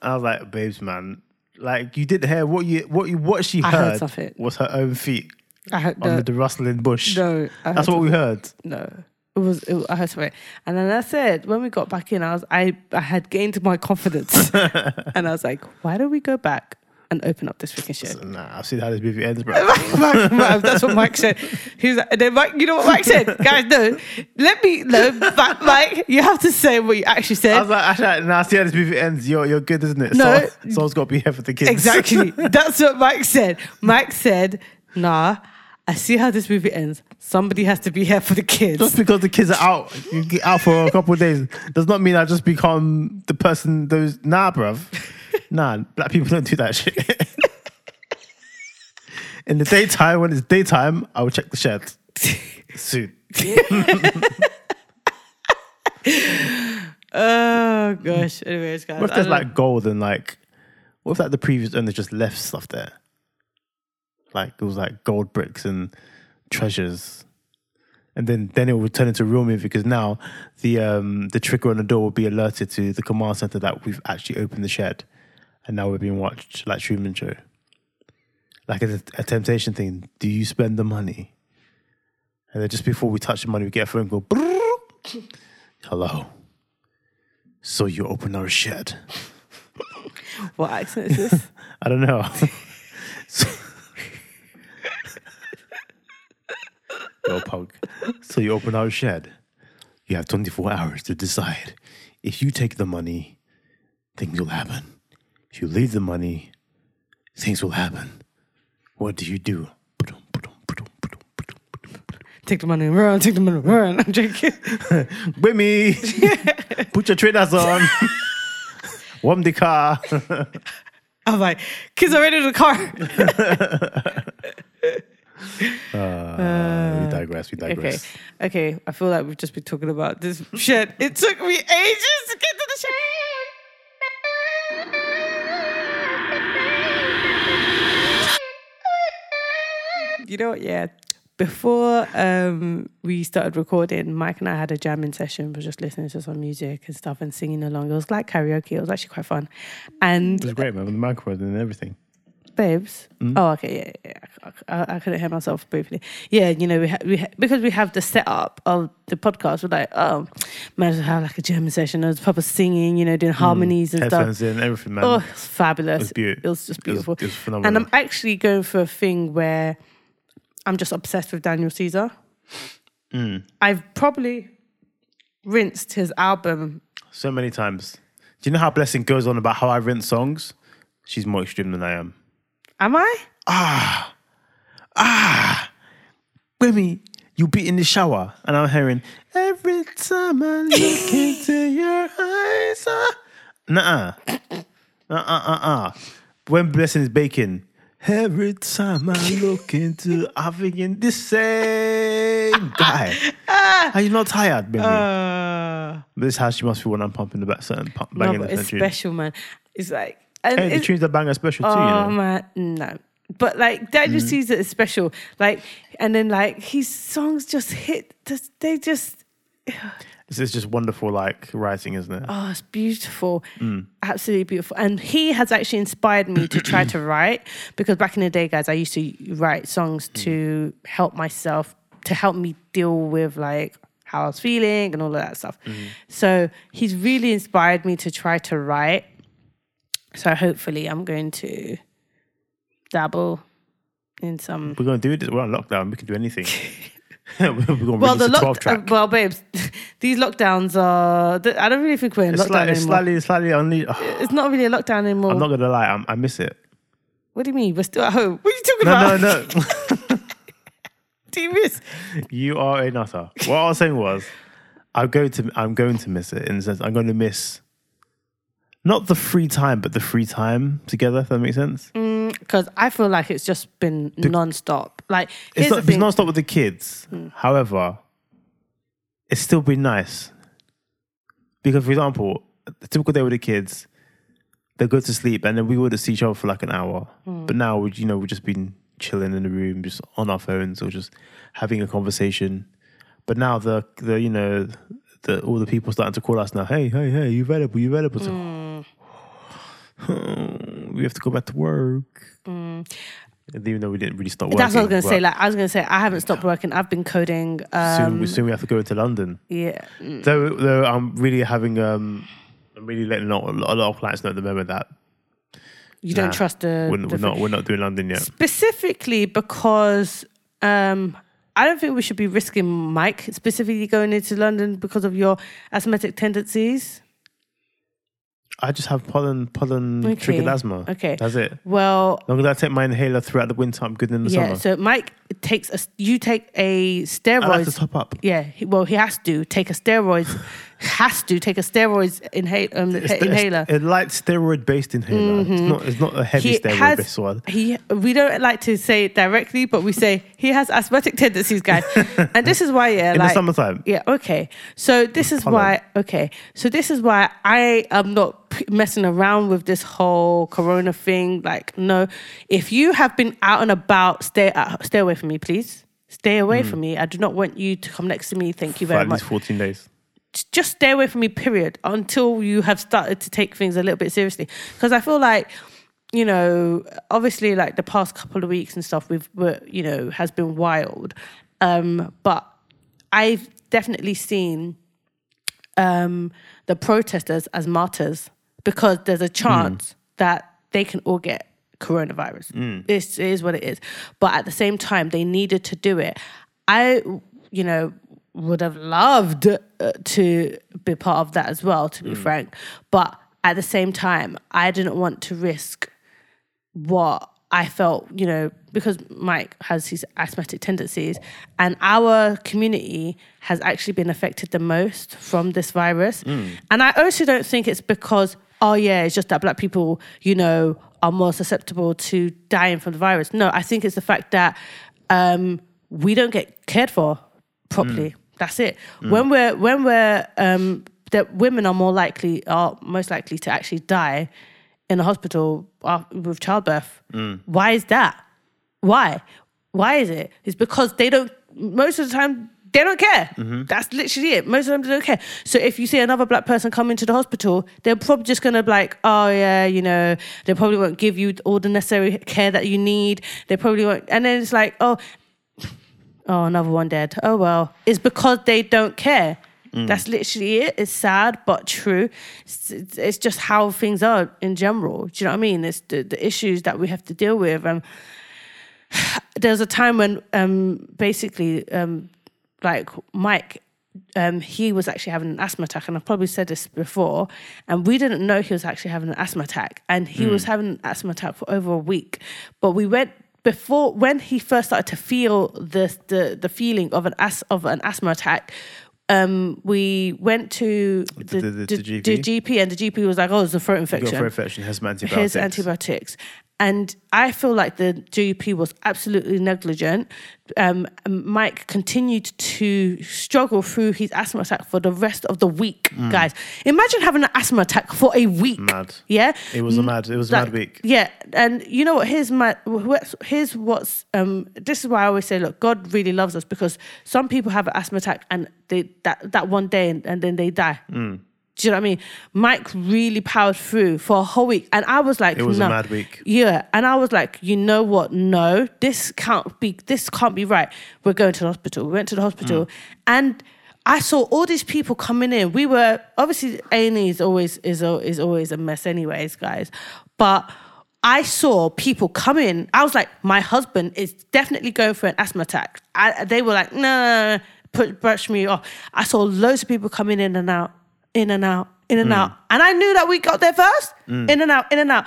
I was like, babes, man. Like you didn't hear what you what you what she I heard heard, was her own feet "I heard under no, the rustling bush. no." That's what we heard. No. It was, it, I heard something. And then I said, when we got back in, I was, I, I had gained my confidence. [laughs] and I was like, why don't we go back and open up this freaking shit? Nah, I've seen how this movie ends, bro. [laughs] Mike- Mike- that's what Mike said. He was like, then Mike, you know what Mike said? Guys, no, let me, no, but Mike, you have to say what you actually said. I was like, actually, nah, I see how this movie ends. You're you're good, isn't it? No. So, someone's got to be here for the kids. Exactly. [laughs] That's what Mike said. Mike said, nah, I see how this movie ends. Somebody has to be here for the kids. Just because the kids are out, you get out for a couple of days, does not mean I just become the person. Those nah, bruv. [laughs] Nah, black people don't do that shit. [laughs] In the daytime, when it's daytime, I will check the shed. [laughs] Suit. oh, gosh. Anyways, guys. What if there's like gold and like, what if like the previous owner just left stuff there? Like it was like gold bricks and treasures. And then, then it would turn into a real movie because now the um, the trigger on the door will be alerted to the command center that we've actually opened the shed, and now we're being watched like Truman Show. Like a, a temptation thing. Do you spend the money? And then just before we touch the money, we get a phone call. [laughs] Hello. So you open our shed. [laughs] What accent is this? [laughs] I don't know. Yo, punk. [laughs] So you open our shed. You have 24 hours to decide. If you take the money, things will happen. If you leave the money, things will happen. What do you do? take the money and run, take the money and run. [laughs] I'm joking. [laughs] With me. Put your trainers on. Warm the car. I'm like, kids are ready to the car. Uh, we digress. We okay. digress. Okay. I feel like we've just been talking about this shit. It took me ages to get to the shit. You know what? Yeah. Before um, we started recording, Mike and I had a jamming session. We were just listening to some music and stuff and singing along. It was like karaoke. It was actually quite fun. And It was great, man. With the microphone and everything. Babes. Mm. Oh, okay, yeah, yeah. I, I couldn't hear myself briefly. Yeah, you know, we ha- we ha- because we have the setup of the podcast. We're like, oh, might as well have like a German session. There's proper singing, you know, doing harmonies and stuff. Mm. Headphones in, everything, man. Oh, it's fabulous. It was beaut- It was just it was- beautiful. it was phenomenal. and. I'm actually going for a thing where I'm just obsessed with Daniel Caesar. Mm. I've probably rinsed his album. So many times. Do you know how Blessing goes on about how I rinse songs? She's more extreme than I am. Am I? Ah, ah, Remy, you be in the shower, and I'm hearing every time I look into your eyes. Uh, nuh-uh. Uh uh uh uh. When Blessing is baking, every time I look into, I'm thinking the same guy. Are you not tired, baby? Uh, this is how she must feel when I'm pumping the back, certain pump, no, banging but the it's special, man. It's like, and Hey, the tunes are special too. Oh you know? man, no. But like Daniel Mm. it as special. Like, and then like his songs just hit. Just, they just. [sighs] This is just wonderful, like writing, isn't it? Oh, it's beautiful. Mm. Absolutely beautiful. And he has actually inspired me to try to write because back in the day, guys, I used to write songs to mm. help myself, to help me deal with like how I was feeling and all of that stuff. Mm. So he's really inspired me to try to write. So hopefully I'm going to dabble in some We're gonna do it. We're on lockdown. We can do anything. [laughs] [laughs] Well, the release a twelve lock, uh, track. well, babes, [laughs] these lockdowns are. I don't really think we're in It's lockdown slightly, anymore. slightly, slightly only. [sighs] It's not really a lockdown anymore. I'm not gonna lie. I'm, I miss it. What do you mean? We're still at home. What are you talking No, about? no, no. Do you miss? you are a nutter. What I was saying was, I'm going to, I'm going to miss it in the sense I'm going to miss not the free time, but the free time together. If that makes sense. Because I feel like it's just been non-stop. Like It's not, the it's thing. not stop with the kids. However, it's still been nice because, for example, a typical day with the kids, they go to sleep and then we would see each other for like an hour. Hmm. But now, we, you know, we've just been chilling in the room, just on our phones or just having a conversation. But now the the you know the all the people starting to call us now. Hey, hey, hey, you available? You available? So, we have to go back to work. Even though we didn't really stop working. That's what I was gonna say. Like I was gonna say, I haven't stopped working. I've been coding. soon, Um, soon we have to go to London. yeah, mm, Though, though I'm really having, um, I'm really letting a lot, a lot of clients know at the moment that you nah, don't trust the. we're, the we're not, we're not doing London yet. specifically because um, I don't think we should be risking Mike specifically going into London because of your asthmatic tendencies. I just have pollen, pollen Okay. triggered asthma. Okay. that's it. Well, As long as I take my inhaler throughout the winter, I'm good in the yeah. summer. So Mike takes a. You take a I steroid. like to top up. Yeah, he, well, he has to take a steroids. [laughs] has to take a steroids inha- um, It's- inhaler. it's a light steroid based inhaler. It's mm-hmm. not. It's not a heavy He steroid based one. He, we don't like to say it directly, but we say he has asthmatic [laughs] tendencies, guys. and this is why, yeah, [laughs] In like the summertime, Yeah, okay. So this is why okay. So this is why I am not p- messing around with this whole corona thing. Like no, if you have been out and about, stay at, stay away from me, please. Stay away mm. from me. I do not want you to come next to me. Thank you for very at much. least 14 days. Just stay away from me, period, until you have started to take things a little bit seriously. Because I feel like, you know, obviously, like the past couple of weeks and stuff, we've, you know, has been wild. Um, but I've definitely seen um, the protesters as martyrs because there's a chance that they can all get coronavirus. This is what it is. But at the same time, they needed to do it. I, you know, would have loved uh, to be part of that as well, to be frank. But at the same time, I didn't want to risk what I felt, you know, because Mike has his asthmatic tendencies, and our community has actually been affected the most from this virus. And I also don't think it's because, oh, yeah, it's just that black people, you know, are more susceptible to dying from the virus. No, I think it's the fact that um, we don't get cared for properly. That's it. Mm. When we're when we're um, that women are more likely are most likely to actually die in a hospital with childbirth. Mm. Why is that? Why? Why is it? It's because they don't. Most of the time, they don't care. Mm-hmm. That's literally it. Most of them don't care. So if you see another black person come into the hospital, they're probably just gonna be like, oh yeah, you know, they probably won't give you all the necessary care that you need. They probably won't. And then it's like, oh, oh, another one dead. Oh well, it's because they don't care. That's literally it. It's sad but true. It's, it's, just how things are in general. Do you know what I mean? It's the, the issues that we have to deal with. Um, [sighs] there was a time when um, basically, um, like Mike, um, he was actually having an asthma attack, and I've probably said this before, and we didn't know he was actually having an asthma attack, and he was having an asthma attack for over a week. But we went before when he first started to feel the the, the feeling of an as, of an asthma attack. Um, we went to the, the- the- GP? the GP, and the GP was like, "Oh, it's a throat infection." got for infection, has antibiotics. Here's antibiotics. And I feel like the GP was absolutely negligent. Um, Mike continued to struggle through his asthma attack for the rest of the week, guys. Imagine having an asthma attack for a week. Mad. Yeah. It was a mad. It was a mad week. Yeah, and you know what? Here's my here's what's um. This is why I always say, look, God really loves us because some people have an asthma attack and they that that one day and, and then they die. Mm. Do you know what I mean? Mike really powered through for a whole week, and I was like, It was a no. mad week. Yeah, and I was like, you know what? No, this can't be. This can't be right. We're going to the hospital. We went to the hospital, mm. and I saw all these people coming in. We were obviously A and E is always is al- is always a mess, anyways, guys. But I saw people come in. I was like, my husband is definitely going for an asthma attack. I, they were like, no, no, no, put brush me off. I saw loads of people coming in and out, in and out, in and out, and I knew that we got there first. In and out, in and out.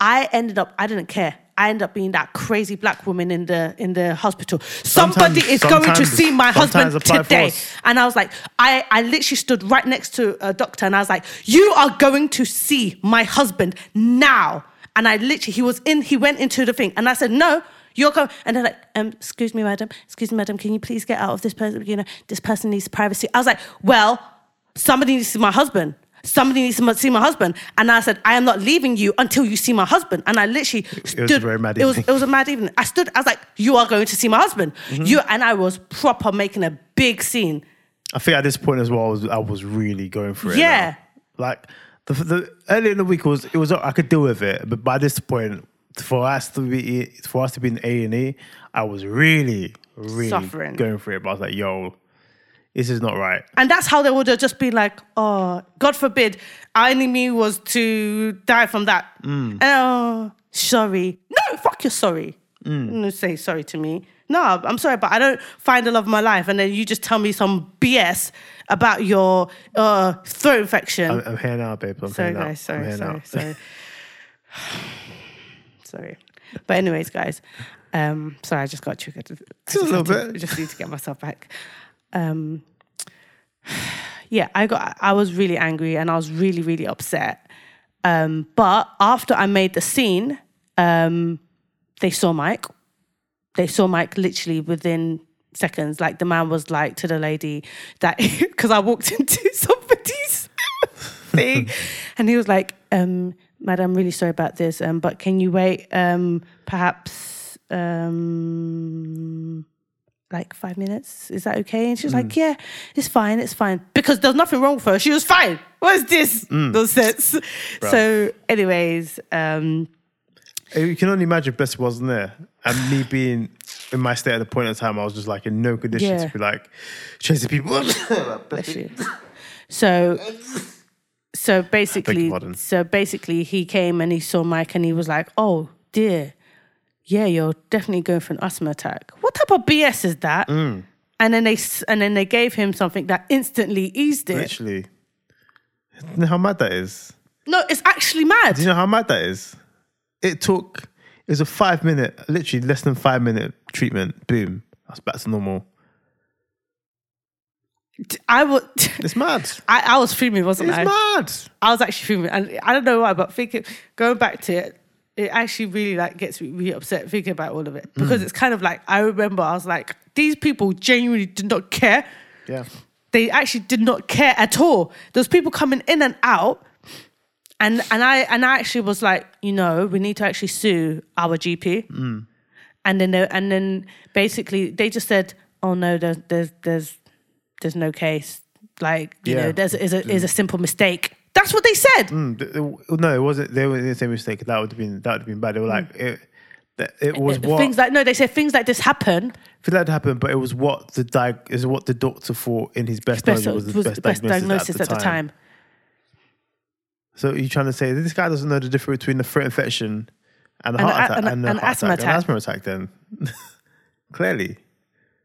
I ended up. I didn't care. I ended up being that crazy black woman in the in the hospital. Somebody Sometimes- is going to see my husband today. And I was like, I, I literally stood right next to a doctor and I was like, you are going to see my husband now. And I literally, he was in, he went into the thing. And I said, no, you're going. And they're like, um, excuse me, madam, excuse me, madam, can you please get out of this person? You know, this person needs privacy. I was like, well, somebody needs to see my husband. Somebody needs to see my husband. And I said, I am not leaving you until you see my husband. And I literally stood. was a very mad it was, it was a mad evening. I stood, I was like, you are going to see my husband. Mm-hmm. You And I was proper making a big scene. I think at this point as well, I was, I was really going for it. Yeah. now. Like the, the early in the week was it was I could deal with it, but by this point, for us to be for us to be in A and E, I was really really Suffering. going for it. But I was like, yo, this is not right. And that's how they would have just been like, oh, God forbid, our enemy was to die from that. Oh, sorry. No, fuck you're sorry. No, say sorry to me. No, I'm sorry, but I don't find the love of my life. And then you just tell me some BS about your uh, throat infection. I'm, I'm here now, babe. I'm sorry, here now. guys. I'm Sorry, sorry, now. sorry. [sighs] sorry. But anyways, guys. Um, sorry, I just got triggered. Just a little to- bit. I just need to get myself back. Um, yeah, I got. I was really angry and I was really, really upset. Um, but after I made the scene, um, they saw Mike. They saw Mike literally within seconds. Like the man was like to the lady that [laughs] because I walked [laughs] into somebody's [laughs] thing, and he was like, um, "Madam, really sorry about this, um, but can you wait, um, perhaps, um, like five minutes? Is that okay?" And she was mm. like, "Yeah, it's fine, it's fine," because there's nothing wrong with her. She was fine. What is this mm. nonsense? So, anyways, um, uh, You can only imagine Bessie wasn't there, and me being in my state at the point of time, I was just like in no condition Yeah. to be like chasing people. [laughs] Bless you. So, so basically, so basically, he came and he saw Mike and he was like, "Oh dear, yeah, you're definitely going for an asthma attack. What type of BS is that?" Mm. And then they and then they gave him something that instantly eased it. Literally, you know how mad that is. No, it's actually mad. Do you know how mad that is? It took. It was a five minute, literally less than five minute treatment. Boom, that's back to normal. I would. [laughs] It's mad. I, I was fuming, wasn't It's I? mad. I was actually fuming, and I don't know why, but thinking going back to it, it actually really like gets me really upset thinking about all of it mm. because it's kind of like I remember I was like, these people genuinely did not care. Yeah. They actually did not care at all. There was people coming in and out, and and I and I actually was like, you know, we need to actually sue our GP. Mm. And then they, and then basically they just said, oh no, there's there's there's there's no case. Like you Yeah. know, there's is a is a mm. simple mistake. That's what they said. Mm, th- th- No, it wasn't. They were in the same mistake. That would have been. That would have been bad. They were like it. It was what Things like no, they said things like this happen. for that to happen, but it was what the diag- is what the doctor thought in his best, Best, knowledge was, the the best, diagnosis at the time. So you're trying to say that this guy doesn't know the difference between a throat infection and a And heart a- attack and a- and, a an heart asthma attack. An asthma attack. Then [laughs] clearly,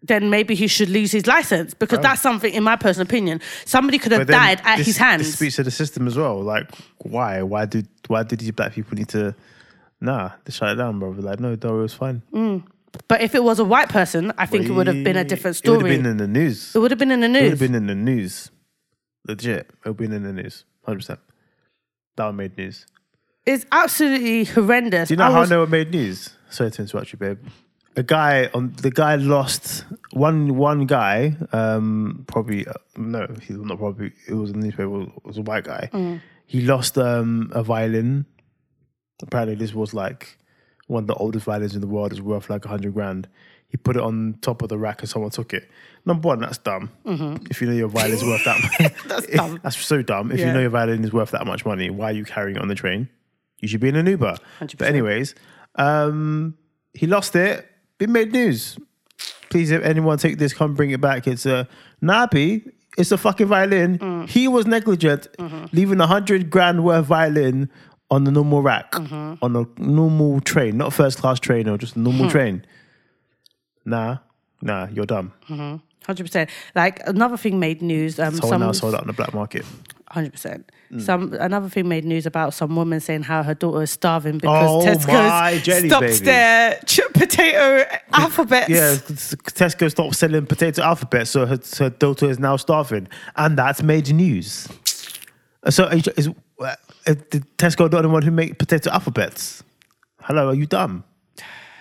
Then maybe he should lose his license because that's something, in my personal opinion, somebody could have died at this- his This hands. speaks to the system as well. Like, why? Why do why did these black people need to? Nah, they shut it down, bro. Like, no, it was fine. Mm. But if it was a white person, I think it would have been a different story. It would have been in the news. It would have been in the news. It would have been in the news. Legit. It would have been in the news. 100%. That would have made news. It's absolutely horrendous. Do you know I how was- I know it made news? Sorry to interrupt you, babe. A guy on the guy lost one one guy. Um, probably uh, no, he's not probably. It was a newspaper. It was a white guy. Mm. He lost um a violin. Apparently, this was like one of the oldest violins in the world. It's worth like a hundred grand. He put it on top of the rack and someone took it. Number one, that's dumb. If you know your violin's worth that [laughs] much, Mm-hmm. That's dumb. [laughs] That's so dumb. If you know your violin is worth that much money, why are you carrying it on the train? You should be in an Uber. 100%. But anyways, um, he lost it. It made news. Please, if anyone take this, come bring it back. It's a nappy. It's a fucking violin. Mm. He was negligent, Mm-hmm. leaving a hundred grand worth violin on the normal rack Mm-hmm. on a normal train, not first class train or just a Hmm. normal train. Nah, nah, you're dumb. Hundred percent. Like another thing made news. Um, Someone some else sold it on the black market. Hundred percent. Mm. Some another thing made news about some woman saying how her daughter is starving because Oh Tesco's my jelly stopped babies. their ch- potato alphabets. Yeah, Tesco stopped selling potato alphabet, so her, her daughter is now starving, and that's made news. So are you- is, uh, did Tesco the only one who make potato alphabets? Hello, are you dumb?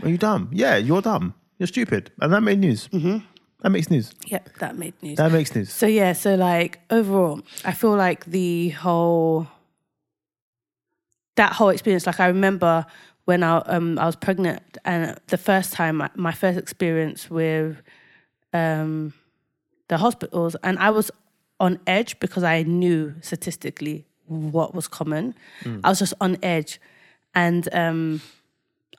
Are you dumb? Yeah, you're dumb. You're stupid, and that made news. Mm-hmm. That makes news. Yep, that made news. That makes news. So yeah, so like overall, I feel like the whole that whole experience. Like I remember when I um I was pregnant, and the first time my- first experience with um the hospitals, and I was on edge because I knew statistically what was common. I was just on edge, and um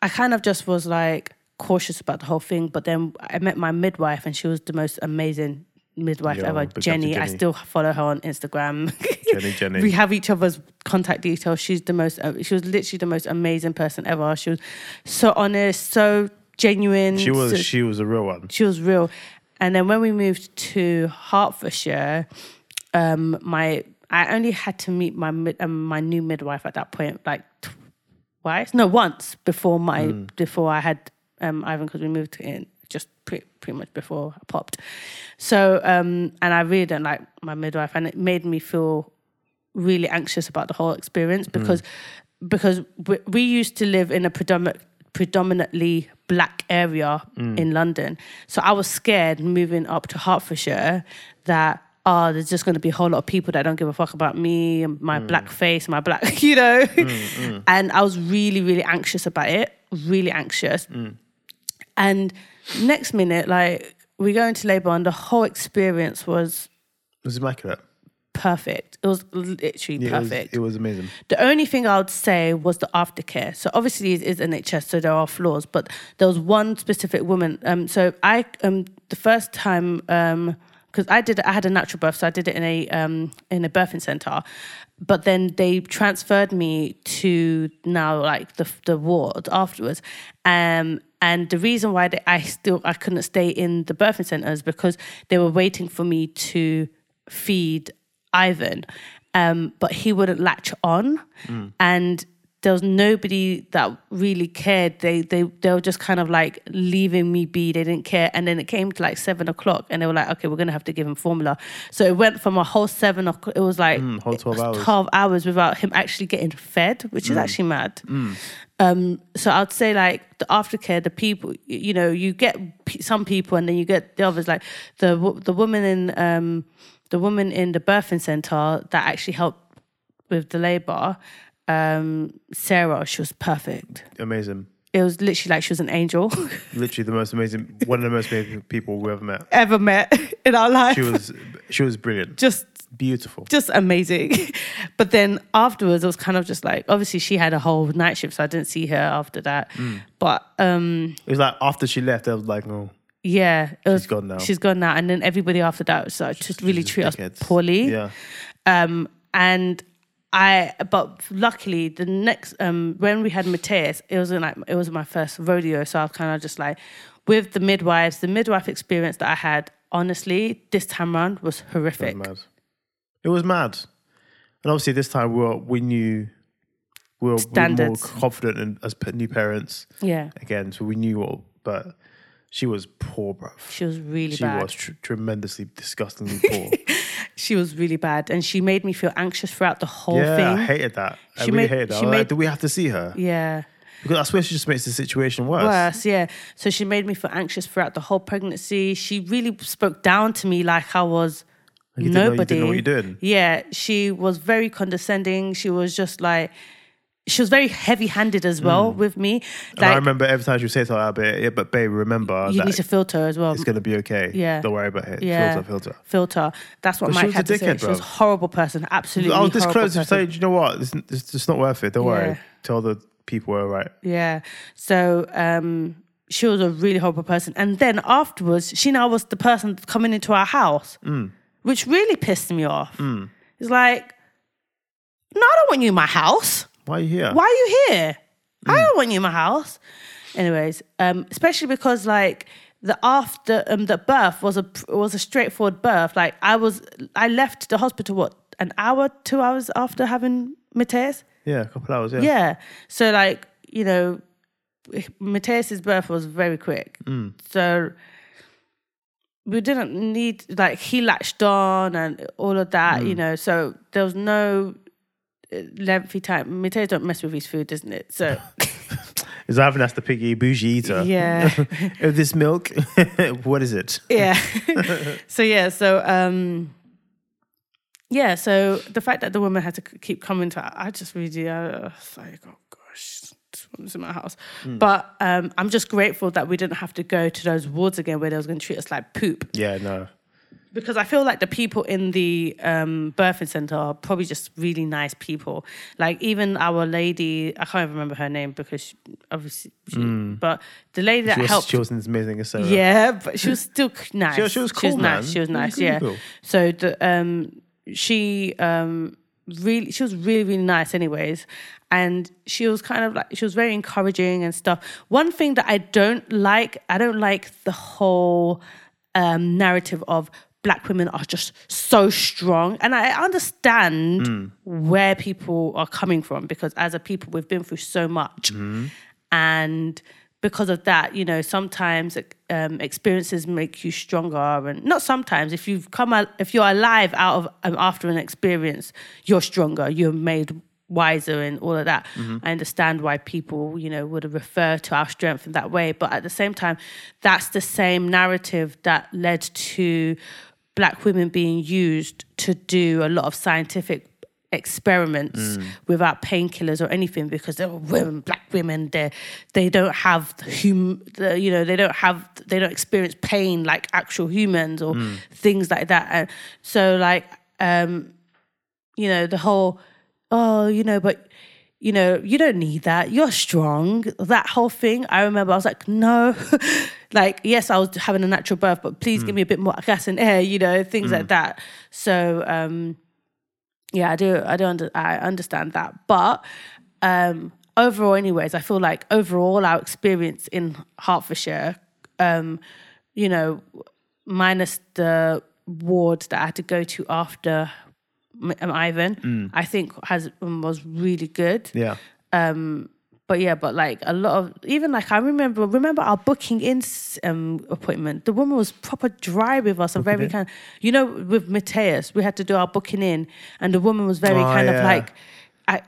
I kind of just was like cautious about the whole thing. But then I met my midwife, and she was the most amazing midwife Yo, ever. to Jenny, I still follow her on Instagram. [laughs] Jenny, Jenny. we have each other's contact details. She's the most. Uh, she was literally the most amazing person ever. She was so honest, so genuine. She was so- she was a real one. she was real. And then when we moved to Hertfordshire, um, my I only had to meet my mid, um, my new midwife at that point, like twice, no, once before my before I had um, Ivan because we moved in just pretty pretty much before I popped. So um, and I really don't like my midwife, and it made me feel really anxious about the whole experience mm-hmm. because because we, we used to live in a predominant predominantly black area mm. in London. So I was scared moving up to Hertfordshire that oh there's just going to be a whole lot of people that don't give a fuck about me and my mm. black face, my black, [laughs] you know. Mm, and I was really really anxious about it, really anxious. And next minute like we go into labor and the whole experience was It was immaculate. perfect. It was literally Yeah, it was- perfect. It was, amazing. The only thing I would say was the aftercare. So obviously it is NHS, so there are flaws, but there was one specific woman. Um, so I um the first time um because I did I had a natural birth, so I did it in a um in a birthing center, but then they transferred me to now like the the ward afterwards, um. And the reason why they, I still I couldn't stay in the birthing center is because they were waiting for me to feed Ivan, um, but he wouldn't latch on, mm. and there was nobody that really cared. They they they were just kind of like leaving me be. They didn't care, and then it came to like seven o'clock, and they were like, "Okay, we're gonna have to give him formula." So it went from a whole seven o'clock. It was like mm, whole 12 hours. twelve hours without him actually getting fed, which is mm. actually mad. Um, so I'd say like the aftercare, the people, you know, you get some people and then you get the others. Like the the woman in um, the woman in the birthing center that actually helped with the labor, um, Sarah. She was perfect. Amazing. It was literally like she was an angel [laughs] Literally the most amazing, one of the most amazing people we ever met. ever met [laughs] in our life. She was, she was brilliant, just beautiful. just amazing. [laughs] but then afterwards, it was kind of just like obviously she had a whole night shift, so I didn't see her after that. But um, It was like after she left, I was like, oh, yeah, it was, gone now. She's gone now, and then everybody after that was like, just really treat us poorly. yeah, Um, and I, but luckily, the next um, when we had Mateus, it was like it was my first rodeo, so I was kind of just like with the midwives, the midwife experience that I had. Honestly, this time around was horrific. It was mad, and obviously this time we were, we knew we were, we were more Standards. confident in, as p- new parents Yeah, again, so we knew what. But she was poor, bruv. she was really bad. She bad. was tr- tremendously, disgustingly [laughs] poor. she was really bad, and she made me feel anxious throughout the whole Yeah, thing. I hated that. I She really made- hated that. she was like, made- do we have to see her? yeah. Because I swear she just makes the situation worse. worse yeah so she made me feel anxious throughout the whole pregnancy she really spoke down to me like i was you didn't know- you nobody didn't know what you're yeah she was very condescending she was just like she was very heavy-handed as well with me Mm. And I remember every time she would say something, I'd be, yeah, but babe, remember you need to filter as well it's going to be okay. Yeah. Don't worry about it. yeah Filter, filter. filter that's what But mike had to say dickhead, she was a horrible person absolutely I was this close to saying, you know what? It's, it's just not worth it. Don't worry. Tell the people we're right. Yeah. So um, she was a really horrible person. And then afterwards, she now was the person coming into our house, Mm. Which really pissed me off. It's like, no, I don't want you in my house. Why are you here? Why are you here? I don't want you in my house. Anyways, um, especially because like the after um, the birth was a was a straightforward birth. Like I was, I left the hospital what an hour, two hours after having Mateus. Yeah, a couple hours. Yeah. Yeah. So like, you know, Mateus's birth was very quick. So we didn't need like he latched on and all of that, you know. So there was no uh, lengthy time. Mateus don't mess with his food, doesn't it? So [laughs] Is Ivan that's the piggy bougie eater? yeah. [laughs] This milk. [laughs] what is it? yeah. so yeah, so um yeah, so the fact that the woman had to keep coming to I just really I was like, oh woman's in my house. But um I'm just grateful that we didn't have to go to those wards again where they was gonna treat us like poop. Yeah, no. Because I feel like the people in the um, birthing center are probably just really nice people. Like even our lady, I can't even remember her name because she, obviously, she, but the lady that She was, helped she was amazing as Sarah. yeah, but she was [laughs] still nice. She was- cool, she was cool, nice. She was nice. Yeah. So the um, she um really she was really really nice. Anyways, and she was kind of like she was very encouraging and stuff. One thing that I don't like, I don't like the whole um narrative of black women are just so strong and i understand Hmm. where people are coming from because as a people we've been through so much Mm-hmm. and because of that you know sometimes um, experiences make you stronger and not sometimes if you've come out if you're alive out of um, after an experience you're stronger you're made wiser and all of that mm-hmm. i understand why people you know would refer to our strength in that way but at the same time that's the same narrative that led to black women being used to do a lot of scientific experiments mm. without painkillers or anything because they're women, black women. They they don't have hum, the, you know, they don't have they don't experience pain like actual humans or mm. things like that. And so like, um, you know, the whole oh, you know, but you know, you don't need that. You're strong. That whole thing. I remember I was like, no. [laughs] like, yes, I was having a natural birth, but please give me a bit more gas and air, you know, things like that. So, um, yeah, I do. I do. Under, I understand that, but um, overall, anyways, I feel like overall our experience in Hertfordshire, um, you know, minus the ward that I had to go to after M- Ivan, I think has um, was really good. Yeah. Um, but yeah, but like a lot of even like I remember remember our booking in um, appointment. The woman was proper dry with us and very in? kind. You know, with Mateus, we had to do our booking in, and the woman was very Oh, kind of like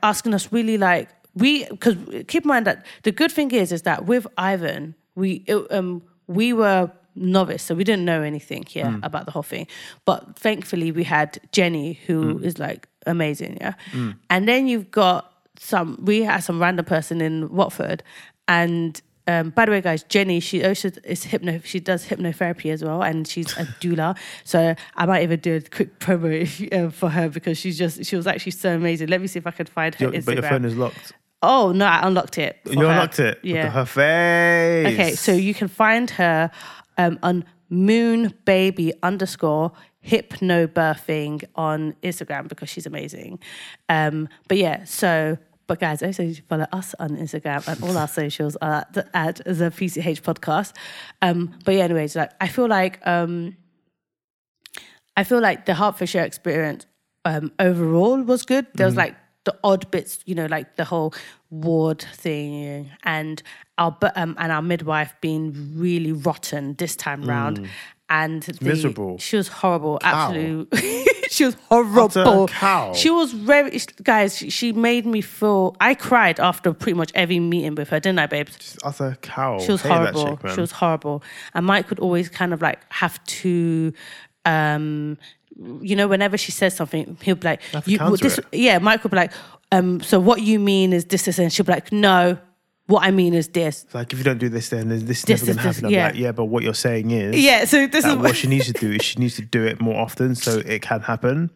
asking us really like we because keep in mind that the good thing is is that with Ivan we it, um we were novice so we didn't know anything yeah Mm. about the whole thing but thankfully we had Jenny who Mm. is like amazing yeah and then you've got some we had some random person in Watford and um, by the way, guys, Jenny, she also is hypno. She does hypnotherapy as well, and she's a [laughs] doula. So I might even do a quick promo uh, [laughs] for her because she's just she was actually so amazing. Let me see if I can find her Your- Instagram. but your phone is locked. oh no, I unlocked it. You her. unlocked it. Yeah. her face. Okay, so you can find her um, on Moon Baby underscore hypnobirthing on Instagram because she's amazing. Um, but yeah, so but guys, also you should follow us on Instagram and all our socials are at, the- at the PCH podcast. Um, but yeah, anyways, like I feel like um, I feel like the Hertfordshire experience um, overall was good. There was like the odd bits, you know, like the whole ward thing and our um, and our midwife being really rotten this time round. And the, miserable. She was horrible. Absolutely. [laughs] she was horrible. Cow. She was very guys. She, she made me feel. I cried after pretty much every meeting with her, didn't I, babes? Just utter cow. She was horrible. chick, she was horrible. And Mike would always kind of like have to, um, you know, whenever she says something, he'll be like, you, this, yeah, Mike would be like, um, so what you mean is this, this, and she'll be like, no, what I mean is this. Like if you don't do this, then this is This never going to happen. I'm yeah. like, yeah, but what you're saying is, Yeah, so this is what [laughs] she needs to do is she needs to do it more often so it can happen.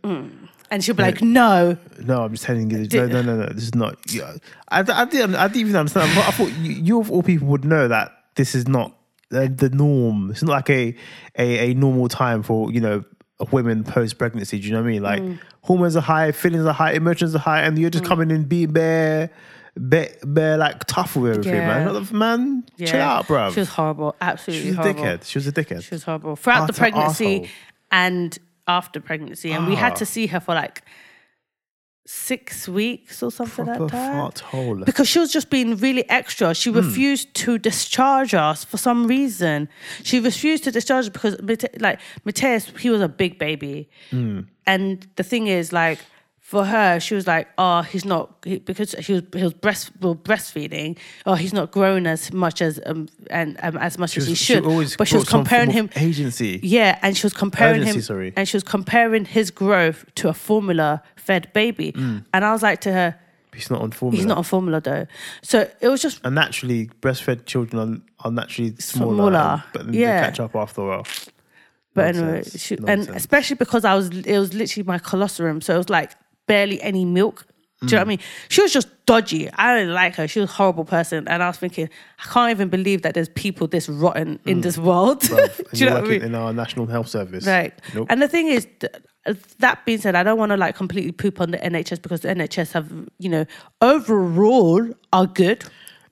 and she'll be like, no, No, I'm just telling you. No, no, no, no. This is not. Yeah, I, I, didn't, I didn't even understand. I thought you, you of all people would know that this is not the, the norm. It's not like a, a a normal time for you know women post pregnancy. Do you know what I mean? Like Mm. hormones are high, feelings are high, emotions are high, and you're just coming in being bare, bare, bare like tough with everything, man. Yeah. Not the- Man, yeah. chill out, bro. She was horrible, absolutely She was a horrible. dickhead. She was a dickhead. She was horrible throughout the Utter pregnancy arsehole. and after pregnancy, and we had Ah. to see her for like six weeks or something Proper like that. fart hole. because she was just being really extra. She refused to discharge us for some reason. She refused to discharge us because, Mate- like, Mateus, he was a big baby. And the thing is, like, for her, she was like, "Oh, he's not he, because he was he was breast well, breastfeeding. Oh, he's not grown as much as um and um, as much as he was- should." always but she was comparing him agency. yeah, and she was comparing Urgency, him, sorry. and she was comparing his growth to a formula-fed baby, Mm. and I was like to her, He's not on formula. "He's not on formula though." So it was just And naturally, breastfed children are, are naturally smaller, Smaller, but then yeah. they catch up after a while. But Nonsense, anyway, she, and especially because I was, it was literally my colostrum, so it was like barely any milk. Do you know what I Mm. mean? She was just dodgy. I didn't like her. She was a horrible person, and I was thinking, I can't even believe that there's people this rotten in this world. Mm. Bruv, [laughs] Do you you're know what I working mean? in our national health service. Right. Nope. And the thing is, th- that being said, I don't want to like completely poop on the NHS because the NHS have, you know, overall are good.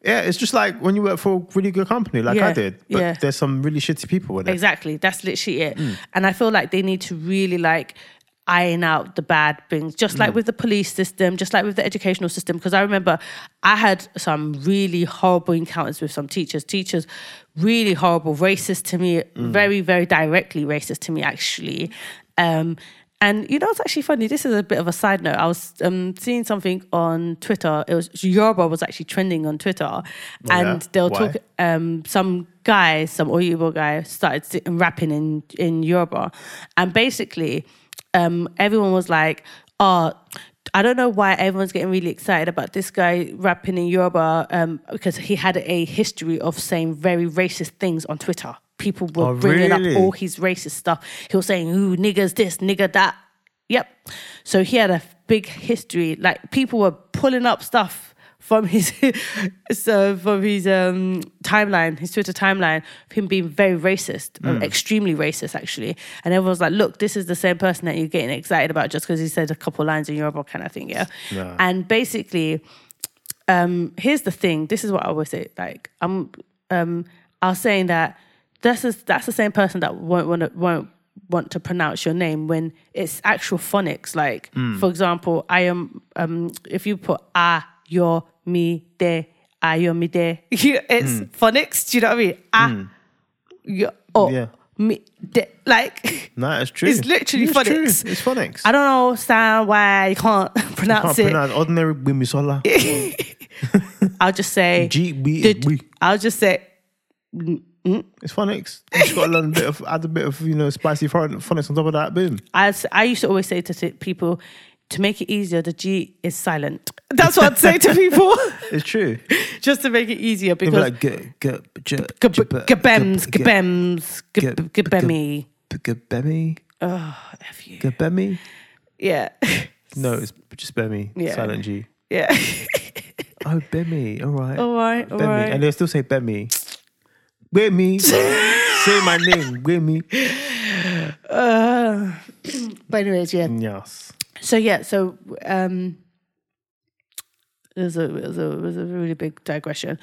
yeah, it's just like when you work for a really good company, like I did. But yeah. there's some really shitty people in it. Exactly. That's literally it. Mm. And I feel like they need to really like iron out the bad things, just Mm. like with the police system, just like with the educational system. Because I remember I had some really horrible encounters with some teachers. Teachers really horrible, racist to me, Mm. very, very directly racist to me, actually. Um, and you know, it's actually funny. This is a bit of a side note. I was um, seeing something on Twitter. It was Yoruba was actually trending on Twitter, and yeah? they'll Why? talking um, some guy, some Oyibo guy, started rapping in in Yoruba, and basically, um, everyone was like, "Oh." I don't know why everyone's getting really excited about this guy rapping in Yoruba um, because he had a history of saying very racist things on Twitter. People were Oh, bringing really? up all his racist stuff. He was saying, "Ooh, niggas this, nigga that." Yep. So he had a big history. Like people were pulling up stuff from his [laughs] so from his um, timeline, his Twitter timeline, of him being very racist, uh, extremely racist actually. And everyone's like, "Look, this is the same person that you're getting excited about just because he said a couple lines in Yoruba kind of thing." Yeah. Yeah. And basically, um, here's the thing. This is what I always say. Like I'm, um, I was saying that that's a, that's the same person that won't want to won't want to pronounce your name when it's actual phonics. Like for example, I am. Um, if you put a your me de a your me de, [laughs] it's hmm. phonics. Do you know what I mean? A your oh Yeah. me de like. [laughs] No, it's true. It's literally It's true. phonics. It's phonics. I don't understand why you can't [laughs] pronounce can't it. pronounce ordinary Wimisola. I'll just say gb. I'll just say mm, mm. It's phonics. You just got to learn a bit of add a bit of you know spicy phon- phonics on top of that. Boom. I used to always say to t- people to make it easier the G is silent. That's what I'd say to people [laughs] It's true. just to make it easier They'll because be like g- g- j- gab- j- gabems g- gabems g- gab- gabemi g- Gabemi. oh F you Gabemi. yeah [laughs] No, it's just Bemi. Yeah. Silent G. yeah [laughs] Oh, Bemi. All right. all right all Bemi. right And they'll still say Bemi. Where me? say my name. Where me? uh, [clears throat] but anyways yeah Yes. So yeah so um it was a, it was a, it was a really big digression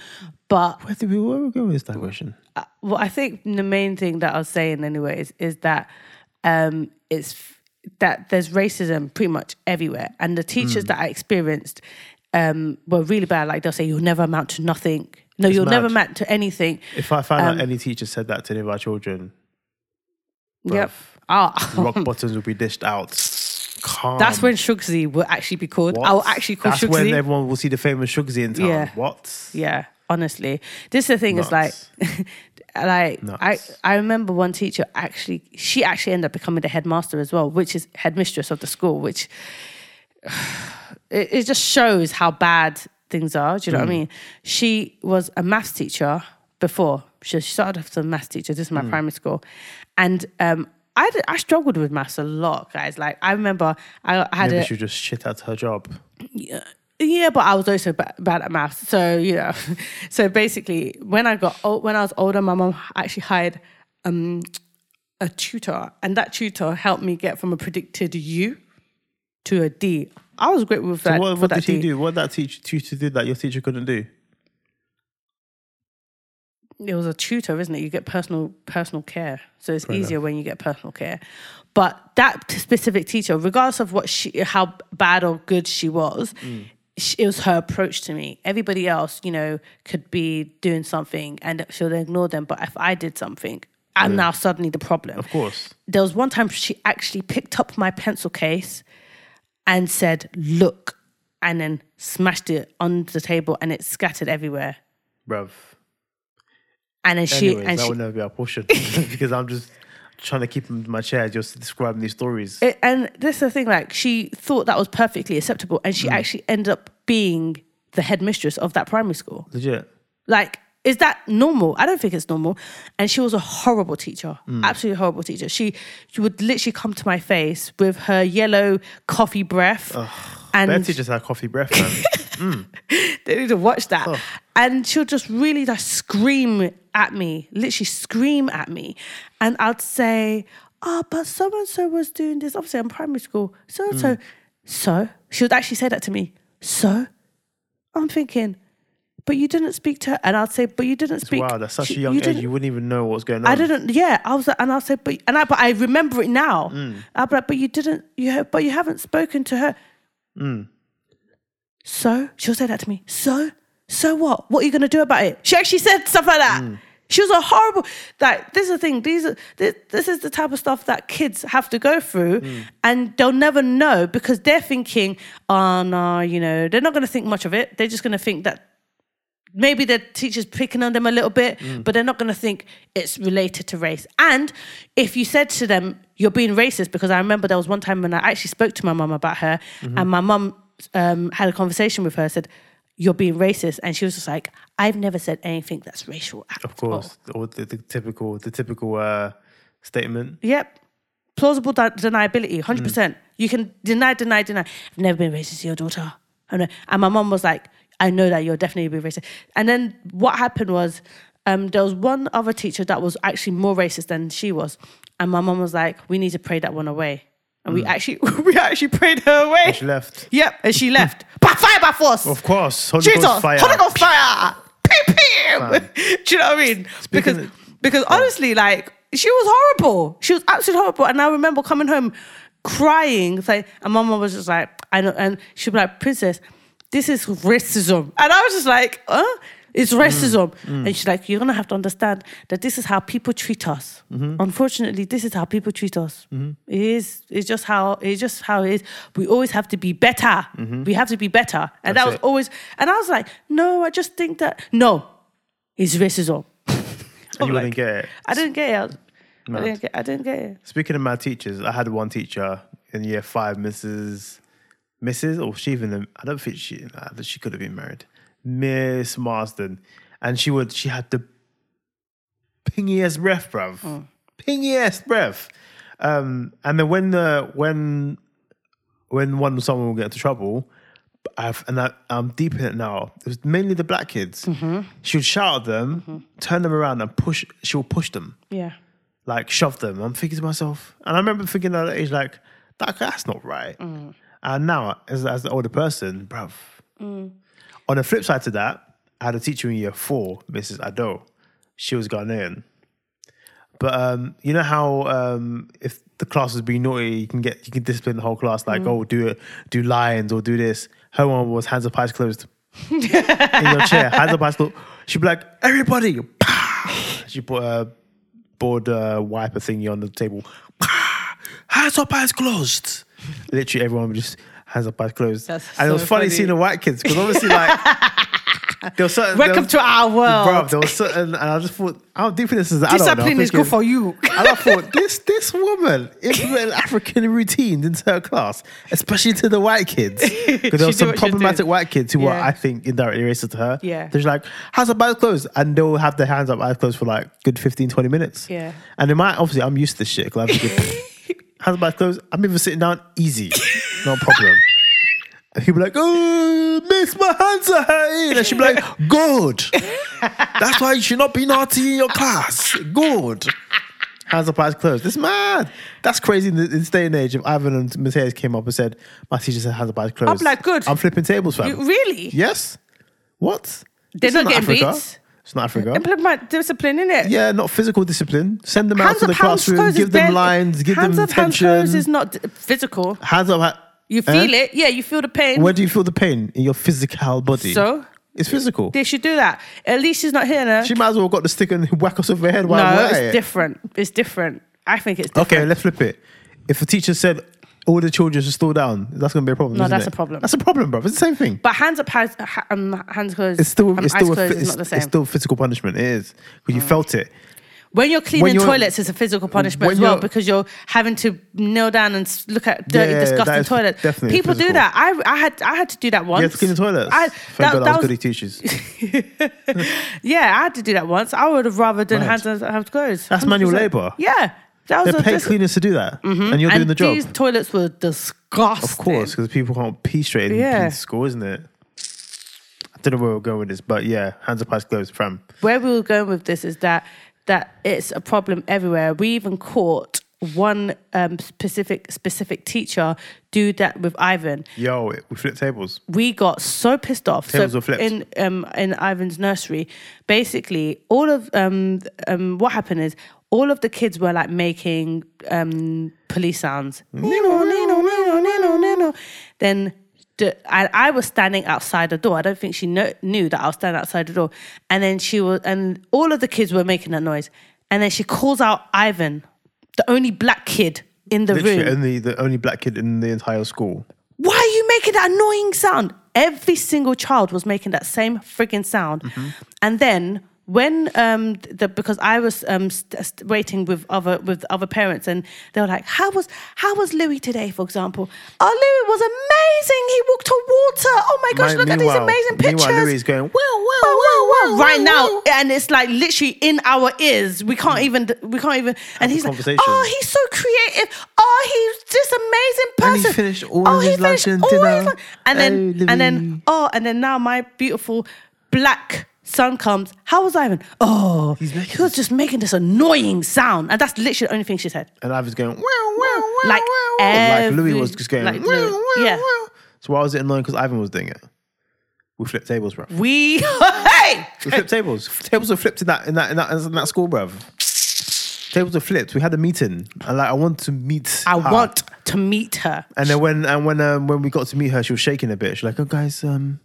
but Where did we where we go with this digression? uh, well, I think the main thing that I was saying, anyways, is that um, it's f- that there's racism pretty much everywhere, and the teachers that I experienced um, were really bad. Like they'll say, "You'll never amount to nothing." No, It's you'll never amount to anything. If I found Um, out any teacher said that to any of our children, Yep. Ah, rock [laughs] bottoms will be dished out. Calm. That's when Shugsy will actually be called. What? I will actually call That's Shugsy. when everyone will see the famous Shugsy in town. Yeah. What? Yeah, honestly, this is the thing. Is like, [laughs] like I Nuts. I remember one teacher actually. She actually ended up becoming the headmaster as well, which is headmistress of the school. Which [sighs] it, it just shows how bad things are. Do you know Mm. what I mean? She was a maths teacher before. She she started off as a maths teacher. This is my Mm. primary school, and um. I, I struggled with maths a lot, guys. Like I remember, I had Maybe a she just shit at her job. yeah, Yeah, but I was also ba- bad at maths. So you know, [laughs] so basically, when I got old, when I was older, my mom actually hired um, a tutor, and that tutor helped me get from a predicted U to a D. I was great with that. So what, for what that did he D. do? What did that teach tutor do that your teacher couldn't do? It was a tutor, isn't it? You get personal personal care, so it's easier when you get personal care. But that specific teacher, regardless of what she, how bad or good she was, mm. sh it was her approach to me. Everybody else, you know, could be doing something and she'll ignore them. But if I did something, I'm now suddenly the problem. Of course. There was one time she actually picked up my pencil case and said, "Look," and then smashed it on the table, and it scattered everywhere. Bruv. And then she and that she, would never be our portion [laughs] because I'm just trying to keep in my chair just describing these stories. It, and this is the thing, like she thought that was perfectly acceptable, and she hmm. actually ended up being the headmistress of that primary school. Legit. Like, is that normal? I don't think it's normal. And she was a horrible teacher, hmm. absolutely horrible teacher. She she would literally come to my face with her yellow coffee breath, Their and just had coffee breath, man. [laughs] they need to watch that. And she'll just really just scream at me, literally scream at me. And I'd say, oh, but so and so was doing this. Obviously, I'm primary school. So and so. So? She would actually say that to me. So? I'm thinking, but you didn't speak to her. And I'd say, but you didn't speak. wow, that's such she- a young you age. You wouldn't even know what's going on. I didn't. Yeah, I was, like- and I'll say, but and I, but I remember it now. Mm. I'll be like, but you didn't. You, ha- but you haven't spoken to her. Mm. So she'll say that to me. So, so what? What are you gonna do about it? She actually said stuff like that. Mm. She was a horrible. Like this is the thing. These are this, this is the type of stuff that kids have to go through, Mm. and they'll never know because they're thinking, oh no, you know, they're not gonna think much of it. They're just gonna think that maybe the teacher's picking on them a little bit, Mm. but they're not going to think it's related to race. And if you said to them, you're being racist, because I remember there was one time when I actually spoke to my mum about her, Mm-hmm. and my mum um, had a conversation with her, said, You're being racist. And she was just like, I've never said anything that's racial Of course. Or the, the typical the typical uh, statement. Yep. Plausible de- deniability, 100%. Mm. You can deny, deny, deny. I've never been racist to your daughter. And my mom was like, I know that you're definitely being racist. And then what happened was um, there was one other teacher that was actually more racist than she was. And my mom was like, we need to pray that one away. And we actually [laughs] we actually prayed her away. Mm. She left. Yep. And she [laughs] left. by fire, by force. Of course. Holy Jesus, Ghost fire. Holy Ghost fire. Pew, pew. [laughs] Do you know what I mean? because of- because honestly, like she was horrible. She was absolutely horrible. And I remember coming home crying. It's Like, and my mom was just like, I know, and she'd be like, Princess, this is racism. And I was just like, huh? It's mm. racism. And mm. she's like, you're gonna have to understand that this is how people treat us. Mm-hmm. Unfortunately, this is how people treat us. Mm-hmm. It is. It's just how. It's just how it is. We always have to be better. Mm-hmm. We have to be better. And that was it. always. And I was like, no, I just think that no, it's racism. [laughs] You like- wouldn't get it. I didn't get it. I didn't get. I didn't get it. Speaking of my teachers, I had one teacher in year five, Mrs. Mrs. or she even I don't think she she could have been married. Miss Marsden. And she would she had the pingiest breath, bruv. Mm. Pingiest breath. Um and then when the when when one someone will get into trouble, I've, and I, I'm deep in it now. It was mainly the black kids. Mm-hmm. She would shout at them, turn them around, and push. She would push them Yeah. like shove them. I'm thinking to myself, and I remember thinking at that age, like that that's not right. And now, as as the older person, bruv. On the flip side to that, I had a teacher in year four, Mrs. Addo. She was Ghanaian. But um, you know how um, if the class was being naughty, you can get you can discipline the whole class, like oh do it, do lines or do this. Her one was hands up, eyes [laughs] closed. in your chair, hands up, eyes closed. She'd be like, everybody, [laughs] she put a board uh, wiper thingy on the table. [laughs] hands up, eyes closed. literally everyone would just hands up, eyes closed. That's and it was funny, funny. seeing the white kids because obviously like [laughs] there was certain. Welcome was, to our world. Bro, there was certain, and I just thought, how deep this is an Discipline is good for you. And I thought, this this woman implemented [laughs] African routines into her class, especially to the white kids. Because there [laughs] were some problematic white kids who were, I think, indirectly racist to her. Yeah. They're like, hands up, eyes closed. And they'll have their hands up, eyes closed for like good 15, 20 minutes. Yeah. And in my, obviously, I'm used to this shit. 'cause I'm just good, hands up, eyes closed. I'm even sitting down, easy. No problem. He'd be like, oh, miss, my hands are hurting. And she'd be like, good. That's why you should not be naughty in your class. Good. Hands up, eyes closed. This mad. That's crazy in, this day and age. If Ivan and Mateus came up and said, my teacher said hands up, eyes closed. I'm like, good. I'm flipping tables, fam. You- really? Yes. What? They're This not getting Africa. beats. It's not Africa. Implement discipline, innit? Yeah, not physical discipline. Send them out to the classroom, give them lines, give hands them up, hands attention. closed is not physical. Hands up. You Eh? feel it. Yeah, you feel the pain. Where do you feel the pain in your physical body? So? it's physical. They should do that. At least she's not here now. She might as well have got the stick and [laughs] whack us over the head while no, we're at it's it. different. It's different. I think it's different. Okay, let's flip it. If a teacher said all the children should slow down, that's going to be a problem. No, isn't that's it? a problem. That's a problem, bro. It's the same thing. But hands up, hands, ha- um, hands closed. It's still, um, it's eyes still, a, closed fi- is it's, not the same. it's still physical punishment. It is because you felt it. When you're cleaning when you're- toilets, it's a physical punishment as well because you're having to kneel down and look at dirty, Yeah, disgusting is toilets. People do that. I, I had, I had to do that once. You have to clean the toilets. I, Thank that, God that I was was- goody teachers. [laughs] yeah, I had to do that once. I would have rather done hands hands closed. That's manual 100%. labour. Yeah, that was They're a, paid this- cleaners to do that, and mm-hmm. you're and doing the job. These toilets were disgusting. Of course, because people can't pee straight in, Yeah. school, isn't it? I don't know where we're going with this, but yeah, hands up, eyes closed, fam. where we were going with this is that that it's a problem everywhere. We even caught one um, specific specific teacher do that with Ivan. Yo, we flipped tables. We got so pissed off. Tables so were flipped. in um, in Ivan's nursery, basically all of um, um, what happened is all of the kids were like making um, police sounds. Nino, nino, nino, nino, nino. Then the, I, I was standing outside the door. I don't think she kno- knew that I was standing outside the door. And then she was, and all of the kids were making that noise. And then she calls out Ivan, the only black kid in the Literally, room. only the only black kid in the entire school. Why are you making that annoying sound? Every single child was making that same frigging sound. Mm-hmm. And then when um the because I was um st- st- waiting with other with other parents and they were like, how was how was Louis today, for example? Oh, Louis was amazing. He walked on water. Oh my gosh, Mi- look at these amazing pictures. Meanwhile, Louis is going, well, well, Wow, wow, wow. well, right well, now, and it's like literally in our ears. We can't even, we can't even. And he's like, "Oh, he's so creative. Oh, he's this amazing person. And person." he finished all oh, of he his lunch and dinner. his lunch." And then, Oh, and then, oh, and then now my beautiful black son comes. How was Ivan? Oh, He's he was just making this annoying sound, and that's literally the only thing she said. And I was going, well, well, well, Like well. Like Louis was just going, like well, Louis- well, yeah. So why was it annoying? Because Ivan was doing it. We flipped tables, bro. We [laughs] hey, We flipped tables. Tables were flipped in that in that in that, in that school, bruv. Tables were flipped. We had a meeting, and like I want to meet. I her. want to meet her. And then when and when um, when we got to meet her, she was shaking a bit. She's like, "Oh, guys, um,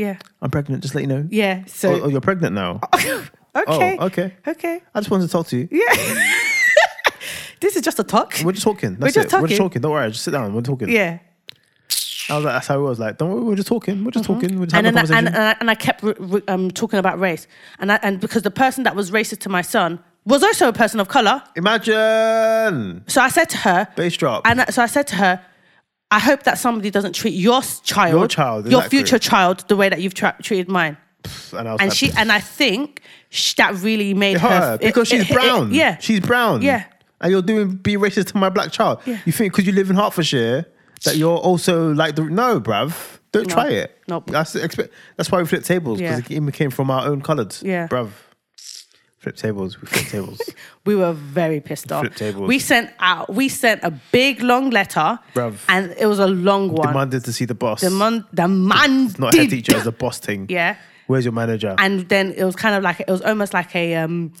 Yeah, I'm pregnant. Just let you know. yeah. So Oh, oh, you're pregnant now. [laughs] okay, Oh, okay. okay. I just wanted to talk to you. Yeah. [laughs] this is just a talk. We're just talking. That's just it. We're just talking. Don't worry. Just sit down. We're talking. Yeah. I was like, that's how it was. Like, don't worry. We're just talking. We're just talking. We're just And having a I, and, conversation. and, I, and I kept um, talking about race. And, I, and because the person that was racist to my son was also a person of color. Imagine So I said to her, bass drop. and I- so I said to her, I hope that somebody doesn't treat your child, Your child, your exactly. future child, the way that you've tra- treated mine. and And like, she, and I think sh- that really made it her, her because it- she's it- it- brown. yeah, she's brown. Yeah. and you're doing be racist to my black child. Yeah. You think because you live in Hertfordshire that you're also like the no, bruv. Don't No. try it. Nope. That's expect. That's why we flip tables because Yeah. it came from our own coloured. Yeah. bruv. Flip tables. We flip tables. [laughs] we were very pissed off. Flip tables. We sent out, we sent a big long letter, Bruv. and it was a long one. Demanded to see the boss. The man, the Not head teacher. It's the [laughs] boss thing. Yeah, Where's your manager? and then it was kind of like it was almost like a um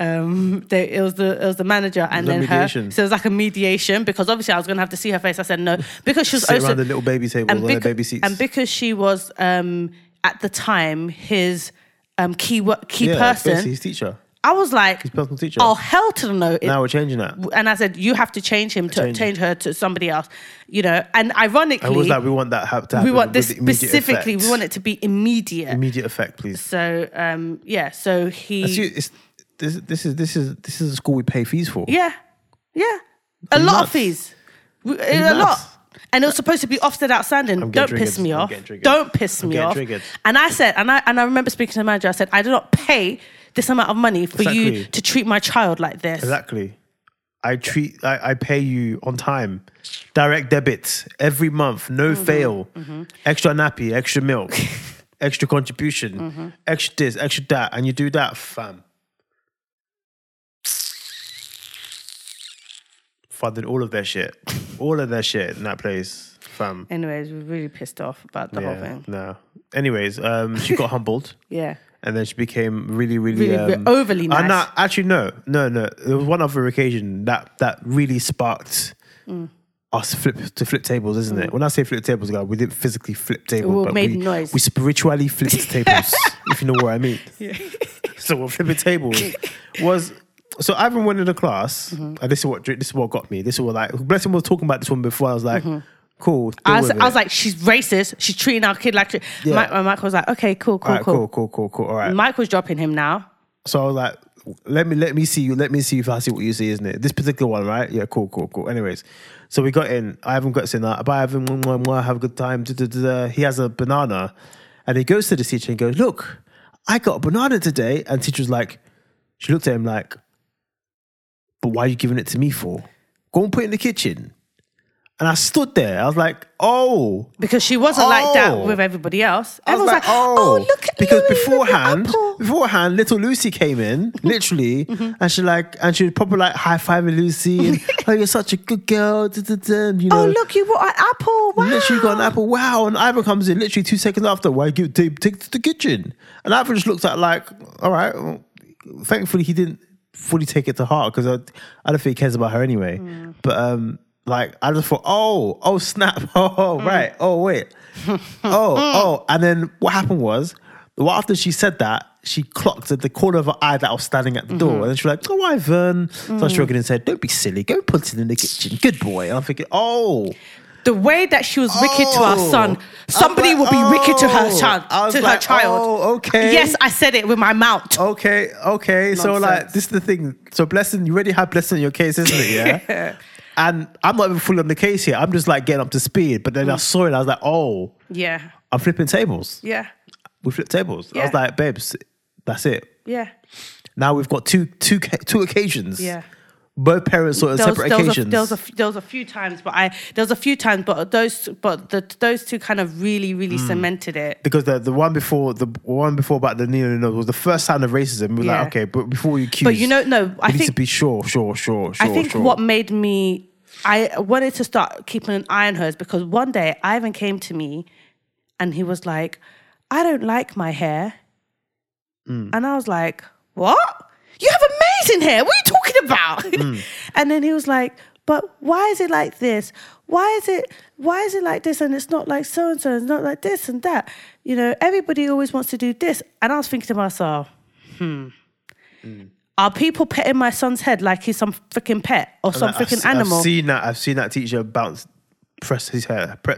um [laughs] it was the it was the manager and then mediation. her so it was like a mediation because obviously I was gonna have to see her face I said no because she was Sit also around the little baby table and, becau- baby seats. and because she was um at the time his um key wo- key yeah, person his teacher. I was like, His personal teacher. oh hell to the no. It- now we're changing that. and I said, you have to change him to Change. change, her to somebody else, you know. And ironically, I was like, we want that hap- to happen. we want this specifically. effect. We want it to be immediate. immediate effect, please. so um, yeah, so he, It's, you- it's, this, this is this is this is a school we pay fees for. yeah, yeah, a lot of fees, We- a lot. And it was supposed to be Ofsted outstanding. Don't getting piss triggered. me off. Don't piss me off. triggered. And I said, and I and I remember speaking to the manager. I said, I do not pay this amount of money for you to treat my child like this. Exactly. I treat I, I pay you on time. Direct debits every month, no Mm-hmm. fail. Extra nappy, extra milk, [laughs] extra contribution, Mm-hmm. extra this, extra that, and you do that, fam. Funded all of their shit. All of their shit in that place, fam. Anyways, we're really pissed off about the whole thing. no. Anyways, um, she got [laughs] humbled. Yeah. And then she became really, really, Really, um, overly nice. no, actually, no, no, no. There was one other occasion that that really sparked Mm. us flip to flip tables, isn't it? When I say flip tables, guys, we didn't physically flip tables, We but made we, noise. we spiritually flipped [laughs] tables, if you know what I mean. [laughs] so what flipping tables was. So Ivan went into class, Mm-hmm. and this is what this is what got me. This is what like Blessing was talking about this one before. I was like, cool. I was, I was like, she's racist. She's treating our kid like. Yeah. Mike, Mike was like, okay, cool, cool, right, cool. cool, cool, cool, cool. All right. Mike was dropping him now. So I was like, let me let me see you. Let me see if I see what you see, isn't it? This particular one, right? Yeah, cool, cool, cool. Anyways, so we got in. I haven't got in. Uh, bye, Ivan. Have a good time. Da, da, da, da. He has a banana, and he goes to the teacher and goes, "Look, I got a banana today." And teacher's like, she looked at him like, "But why are you giving it to me for? Go and put it in the kitchen." And I stood there. I was like, "Oh." Because she wasn't like that Oh. with everybody else. I was Everyone's like, oh, look at because Louis beforehand, beforehand, little Lucy came in, [laughs] literally, Mm-hmm. and she like, and she would probably like high fiving Lucy, and [laughs] oh, you're such a good girl, da, da, da, you know. Oh, look, you brought an apple. Wow. Literally got an apple. Wow! And Ivan comes in literally two seconds after. Why give take, take to the kitchen? And Ivan just looks at like, all right. well, thankfully, he didn't fully take it to heart because I, I don't think he cares about her anyway. Mm. But um, like I just thought, oh, oh snap, [laughs] oh Mm. right, oh wait, [laughs] oh oh, and then what happened was, well after she said that. She clocked at the corner of her eye that I was standing at the Mm-hmm. door, and then she was like, "Oh, Ivan." So Mm. I shrugged and said, "Don't be silly. Go put it in the kitchen. Good boy." And I'm thinking, "Oh, the way that she was wicked to our Oh. son, somebody was will be like, wicked to her oh. child. I was To her child. oh, okay. Yes, I said it with my mouth. Okay, okay. So like this is the thing. So blessing, you already have blessing in your case, isn't it? [laughs] Yeah. And I'm not even fully on the case here. I'm just like getting up to speed. But then I mm. saw it. I was like, oh, Yeah, I'm flipping tables. yeah, We flip tables. I was like, babes, that's it. yeah, Now we've got two, two, two occasions. yeah. Both parents on There was, separate there, was a, occasions. there was a there was a few times, but I there was a few times, but those but the, those two kind of really really Hmm. cemented it. because the the one before the one before about the Nino no was the first sign of racism. We were Yeah. like, okay, but before you accuse, But you know, no, I need think to be sure, sure, sure, sure. I think sure. what made me I wanted to start keeping an eye on hers because one day Ivan came to me and he was like, I don't like my hair. Mm. And I was like, What? You have amazing hair. What are you talking about? Mm. [laughs] and then he was like, But why is it like this? Why is it why is it like this and it's not like so and so, it's not like this and that? You know, everybody always wants to do this. And I was thinking to myself, hmm. Mm. Are people petting my son's head like he's some freaking pet or some freaking se- I've seen that. I've seen that teacher bounce, press his hair, pre-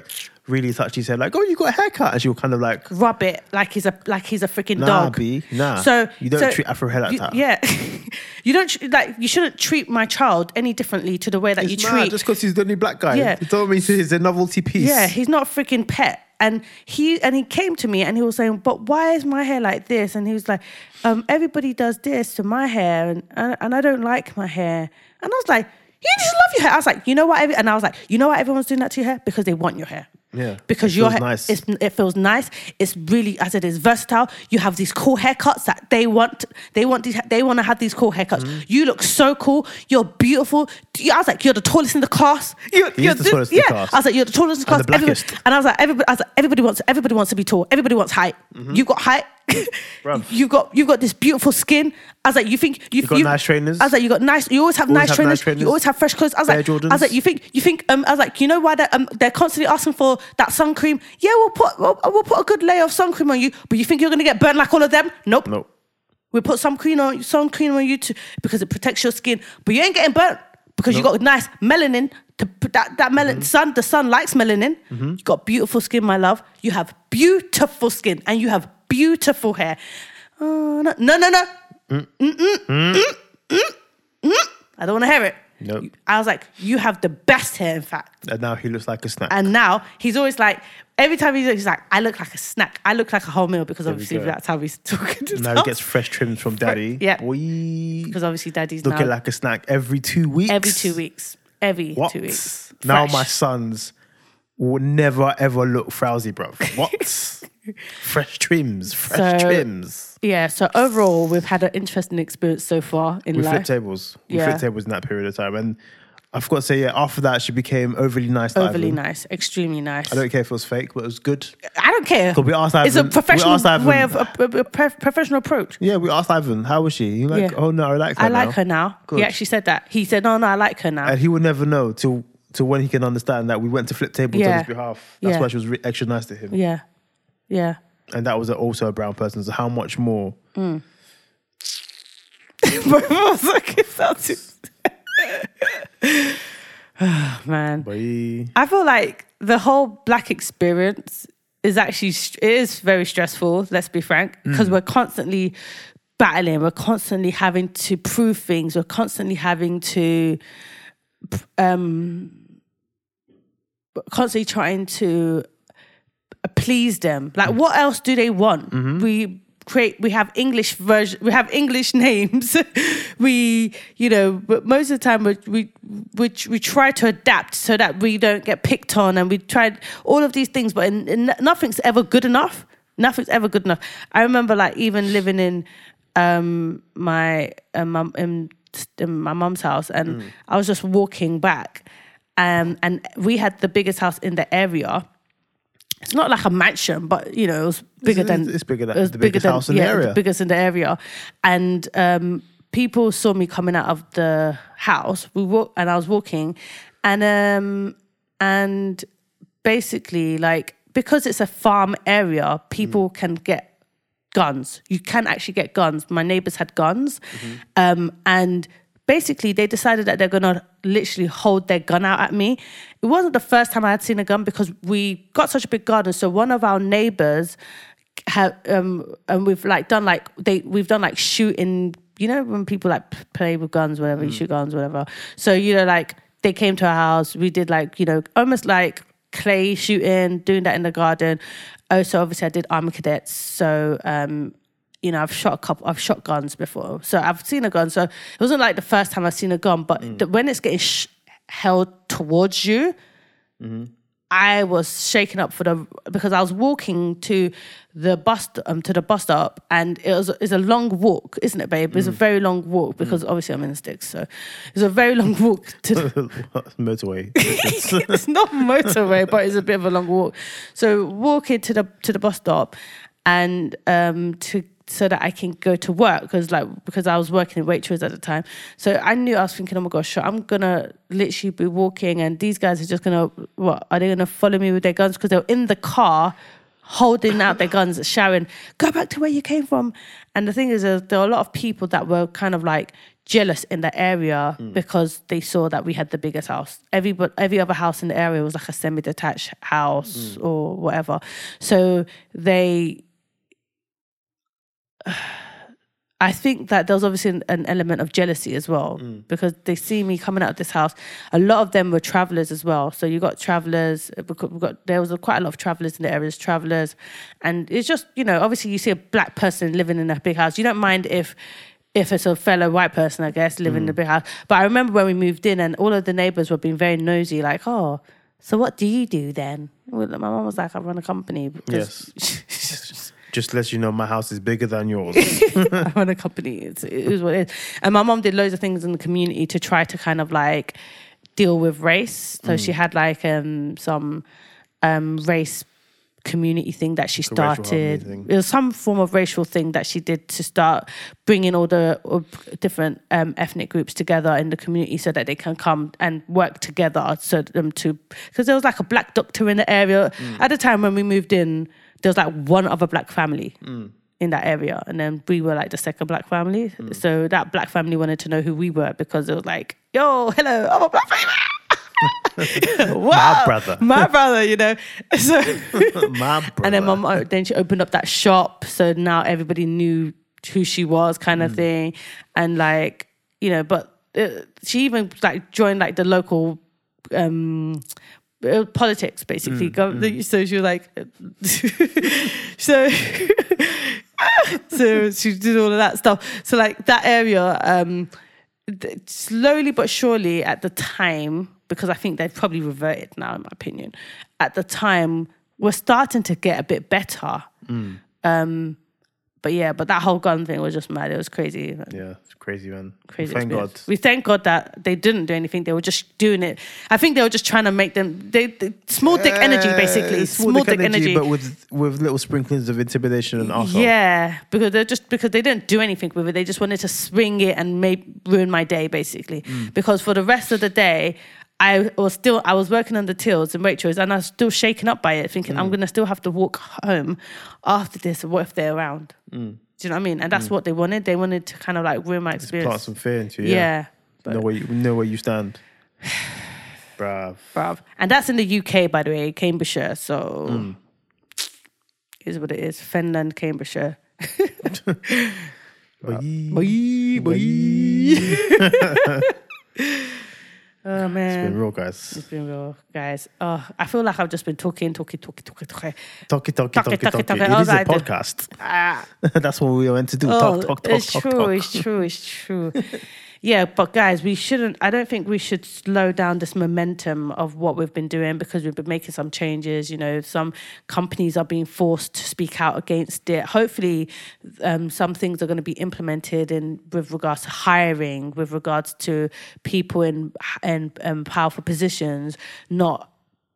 really touch his hair, like, "Oh, you got a haircut," and she will kind of like, Rub it like he's a like he's a freaking "Nah, dog. B, nah." So you don't so treat Afro hair like you- that. Yeah, [laughs] you don't like you shouldn't treat my child any differently to the way that It's you mad, treat. just because he's the only black guy. Yeah. it don't mean he's a novelty piece. Yeah, he's not a freaking pet. And he and he came to me and he was saying, "But why is my hair like this?" And he was like, um, "Everybody does this to my hair, and and, and I don't like my hair." And I was like, "You just love your hair." I was like, "You know what?" And I was like, "You know why everyone's doing that to your hair? Because they want your hair." Yeah, Because it your feels nice. it's, it feels nice. It's really, as it is, versatile. You have these cool haircuts that they want. They want these. They want to have these cool haircuts. Mm-hmm. You look so cool. You're beautiful. I was like, you're the tallest in the class. You're, you're the tallest in the yeah. class. I was like, you're the tallest in the And class. the Everybody- blackest. and I was like, everybody, I was like, everybody wants, everybody wants to be tall. Everybody wants height. You've got height. Mm-hmm. Bruv. [laughs] you got, you got this beautiful skin. I was like, you think you, got nice trainers? I was like, you got nice. You always have, Always nice, have trainers. nice trainers. You always have fresh clothes. I was Air like, I was like, you think, you think, um, I was like, you know why they um, they're constantly asking for that sun cream? Yeah, we'll put, we'll, we'll put a good layer of sun cream on you, but you think you're gonna get burnt like all of them? Nope. Nope. We put some cream on sun cream on you too because it protects your skin, but you ain't getting burnt because you got nice melanin. To that that melanin sun, the sun likes melanin. You got beautiful skin, my love. You have beautiful skin, and you have beautiful hair. Oh, no, no, no, no. Mm, mm, mm, mm, mm. I don't want to hear it. Nope. I was like, you have the best hair, in fact. And now he looks like a snack. And now he's always like, every time he looks, he's like, I look like a snack. I look like a whole meal because obviously that's how he's [laughs] talking to now he gets fresh trims from daddy. yeah. Boy. Because obviously daddy's Looking now like a snack every two weeks. every two weeks. Every What? two weeks. Now my sons will never ever look frowsy, bro. What? [laughs] fresh trims, fresh So- trims. Yeah, so overall, we've had an interesting experience so far in We life. We flipped tables. We Yeah. flipped tables in that period of time. And I forgot to say, yeah, after that, she became overly nice. to Overly Ivan. nice, extremely nice. I don't care if it was fake, but it was good. I don't care. But we asked Ivan. it's a we professional asked Ivan- way of a, a, a pro- professional approach. Yeah, we asked Ivan, how was she? He like, Yeah. oh no, I like her I like now. her now. Good. He actually said that. He said, "No, no, I like her now." And he would never know till till when he can understand that we went to flip tables on Yeah. his behalf. That's Yeah. why she was re- extra nice to him. yeah, yeah. And that was also a brown person. So how much more? Hmm. [laughs] But I was like, it felt too- Oh, [sighs] man. Boy. I feel like the whole black experience is actually it is very stressful. Let's be frank, because mm. we're constantly battling. We're constantly having to prove things. We're constantly having to, um, constantly trying to please them. Like, mm. what else do they want? Mm-hmm. We create. We have English version. We have English [laughs] names. we, you know, but most of the time we we we, we try to adapt so that we don't get picked on, and we tried all of these things, but in, in, nothing's ever good enough. Nothing's ever good enough. I remember, like, even living in um my um, mum in, in my mum's house, and I was just walking back, um, and we had the biggest house in the area it's not like a mansion, but you know, it was bigger It's- than it's bigger than- it was the bigger biggest than house in the yeah, area. biggest in the area, and um, people saw me coming out of the house. We walk, and I was walking, and um, and basically, like because it's a farm area, Mm. people can get guns. You can actually get guns. My neighbors had guns, Mm-hmm. um, and basically they decided that they're gonna literally hold their gun out at me. It wasn't the first time I had seen a gun because we got such a big garden. So one of our neighbors have, um, and we've like done like they we've done like shooting. You know when people like play with guns, whatever, you shoot guns, whatever. So you know like they came to our house. We did like you know almost like clay shooting, doing that in the garden. Oh, so obviously I did army cadets. So um, you know, I've shot a couple, I've shot guns before. So I've seen a gun. So it wasn't like the first time I've seen a gun, but the, when it's getting sh- held towards you, I was shaken up for the because I was walking to the bus um to the bus stop and it was it's a long walk, isn't it, babe? It's a very long walk because obviously I'm in the sticks, so it's a very long walk to [laughs] the, Motorway. [laughs] it's not motorway, but it's a bit of a long walk. So walking to the to the bus stop, and um, to so that I can go to work because like because I was working in Waitrose at the time. So I knew I was thinking, oh my gosh, I'm gonna literally be walking, and these guys are just gonna what are they gonna follow me with their guns because they're in the car. Holding out their guns, shouting, "Go back to where you came from!" And the thing is, uh, there are a lot of people that were kind of like jealous in the area because they saw that we had the biggest house. Every but every other house in the area was like a semi-detached house or whatever. So they I think that there was obviously an, an element of jealousy as well mm. because they see me coming out of this house. A lot of them were travelers as well. So you got travelers. Uh, because We got there was a, quite a lot of travelers in the areas. Travelers, and it's just you know obviously you see a black person living in a big house. You don't mind if if it's a fellow white person, I guess, living in mm. a big house. But I remember when we moved in, and all of the neighbors were being very nosy, like, "Oh, so what do you do then?" Well, my mom was like, "I run a company." because- [laughs] Just lets you know my house is bigger than yours. [laughs] I run a company. It's, it is what it is. And my mom did loads of things in the community to try to kind of like deal with race. So she had like um, some um, race community thing that she started. It was some form of racial thing that she did to start bringing all the all different um, ethnic groups together in the community so that they can come and work together. So them to because there was like a black doctor in the area Mm. at the time when we moved in. There was like one other black family. in that area, and then we were like the second black family. Hmm. So that black family wanted to know who we were because it was like, "Yo, hello, I'm a black family." [laughs] My brother. my brother, you know. [laughs] So, [laughs] My brother. and then mom, then she opened up that shop, so now everybody knew who she was, kind Mm. of thing, and like you know, but uh, she even like joined like the local um uh, politics basically. Mm, Go- So she was like, [laughs] so. [laughs] so she did all of that stuff. So like that area, um, slowly but surely at the time, because I think they've probably reverted now, in my opinion. At the time, we're starting to get a bit better. Mm. Um, but yeah, but that whole gun thing was just mad. It was crazy. Yeah, it's crazy, man. Crazy Thank God. We thank God that they didn't do anything. They were just doing it. I think they were just trying to make them they, they small dick energy, basically. Uh, Small, dick, energy. but with with little sprinklings of intimidation and arsehole. Yeah, because they're just because they didn't do anything with it. They just wanted to swing it and make ruin my day, basically. Mm. Because for the rest of the day, I was still I was working on the tills and Waitrose, and I was still shaken up by it, thinking Mm. I'm gonna still have to walk home after this. What if they're around? Mm. Do you know what I mean? And that's what they wanted. They wanted to kind of like ruin my Plant experience. some fear into you. yeah. Yeah. but- know where you know where you stand. [sighs] Bruv. bruv. And that's in the UK, by the way, Cambridgeshire. So Mm. is what it is. Fenland, Cambridgeshire. [laughs] [laughs] Bye. Bye, Bye. [laughs] Oh It's man. been real, guys. It's been real, guys. Oh, I feel like I've just been talking, talking, talking, talking, talking. Talkie, talkie, talkie, talkie. talkie. It is a podcast. Ah, [laughs] That's what we were meant to do. oh, Talk, talk, talk, it's talk, true, talk. it's true, it's true. [laughs] yeah, but guys, we shouldn't. I don't think we should slow down this momentum of what we've been doing because we've been making some changes. You know, some companies are being forced to speak out against it. Hopefully, um, some things are going to be implemented in with regards to hiring, with regards to people in in um, powerful positions, not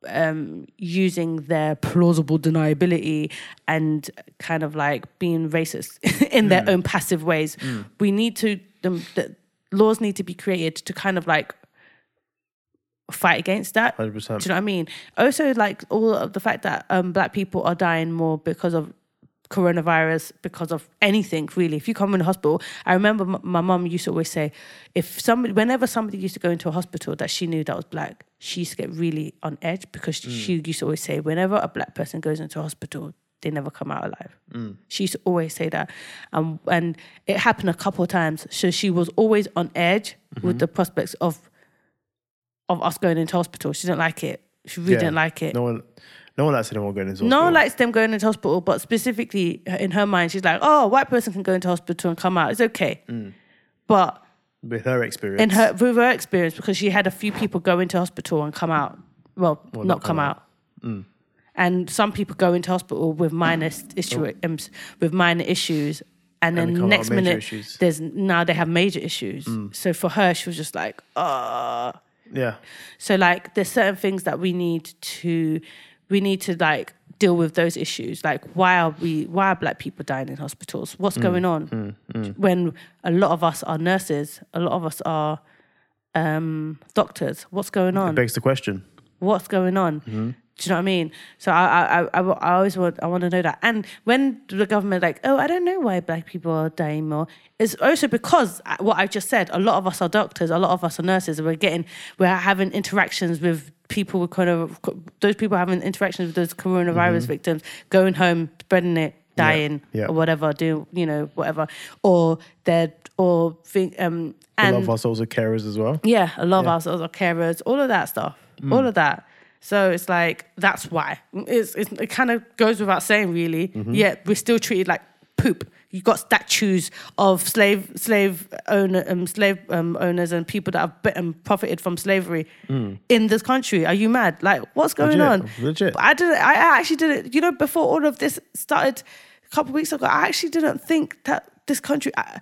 um, using their plausible deniability and kind of like being racist [laughs] in their own passive ways. We need to, the, the laws need to be created to kind of like fight against that. 100%. Do you know what I mean? Also, like all of the fact that um, black people are dying more because of coronavirus, because of anything really. If you come in the hospital, I remember m- my mum used to always say, if somebody, whenever somebody used to go into a hospital that she knew that was black, she used to get really on edge because she used to always say, whenever a black person goes into a hospital, they never come out alive. She used to always say that, um, and it happened a couple of times. So she was always on edge with the prospects of of us going into hospital. She didn't like it. She really Yeah. didn't like it. No one, no one likes anyone going into No one likes them going into hospital, but specifically in her mind, she's like, "Oh, a white person can go into hospital and come out. It's okay." Mm. But With her experience. in her with her experience, because she had a few people go into hospital and come out, well, not, not come come out. And some people go into hospital with minor s- issue um, with minor issues, and And then next minute issues. there's now they have major issues. So for her, she was just like, "Uh." yeah. So like there's certain things that we need to we need to like deal with those issues. Like why are we why are black people dying in hospitals? What's Mm, going on? When a lot of us are nurses, a lot of us are um doctors. What's going on? It begs the question. What's going on? Mm-hmm. Do you know what I mean? So I, I, I, I always want, I want to know that. And when the government like, oh, I don't know why black people are dying more, it's also because uh, what I just said. A lot of us are doctors, a lot of us are nurses. and We're getting, we're having interactions with people with kind of those people having interactions with those coronavirus victims, going home, spreading it, dying, Mm-hmm. yeah. or whatever, doing you know whatever, or they're or think um A and lot of us also carers as well. yeah, a lot of ourselves are carers, all of that stuff, Mm. all of that. So it's like that's why it's, it's it kind of goes without saying, really. Mm-hmm. Yet we're still treated like poop. You've got statues of slave slave owner um, slave um, owners and people that have bit and profited from slavery in this country. Are you mad? Like, what's going Mm. Legit, on? legit. I didn't. I actually didn't. You know, before all of this started a couple of weeks ago, I actually didn't think that this country. I,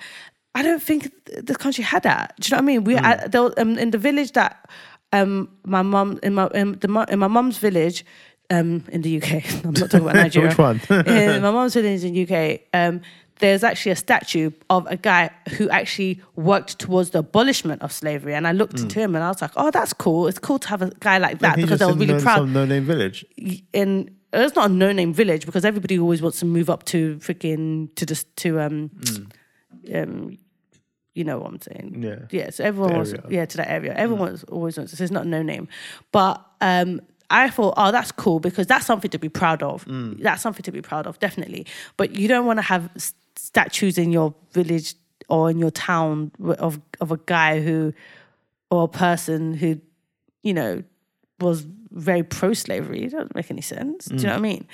I don't think this country had that. Do you know what I mean? We Mm. I, there was, um, in the village that um, my mum in my in the in my mum's village um, in the UK. [laughs] I'm not talking about [laughs] Nigeria. Which one? in [laughs] my mum's village in UK. Um, there's actually a statue of a guy who actually worked towards the abolishment of slavery, and I looked into him and I was like, "Oh, that's cool. It's cool to have a guy like that because just they were really no- proud." Some no-name village. in it's not a no-name village because everybody always wants to move up to freaking to just to um um you know what I'm saying Yeah. yeah so everyone wants yeah to that area everyone wants- always wants so it's not no name but um I thought, oh, that's cool because that's something to be proud of. That's something to be proud of, definitely. But you don't want to have statues in your village or in your town of of a guy who or a person who, you know, was very pro slavery. It doesn't make any sense. Do you know what I mean?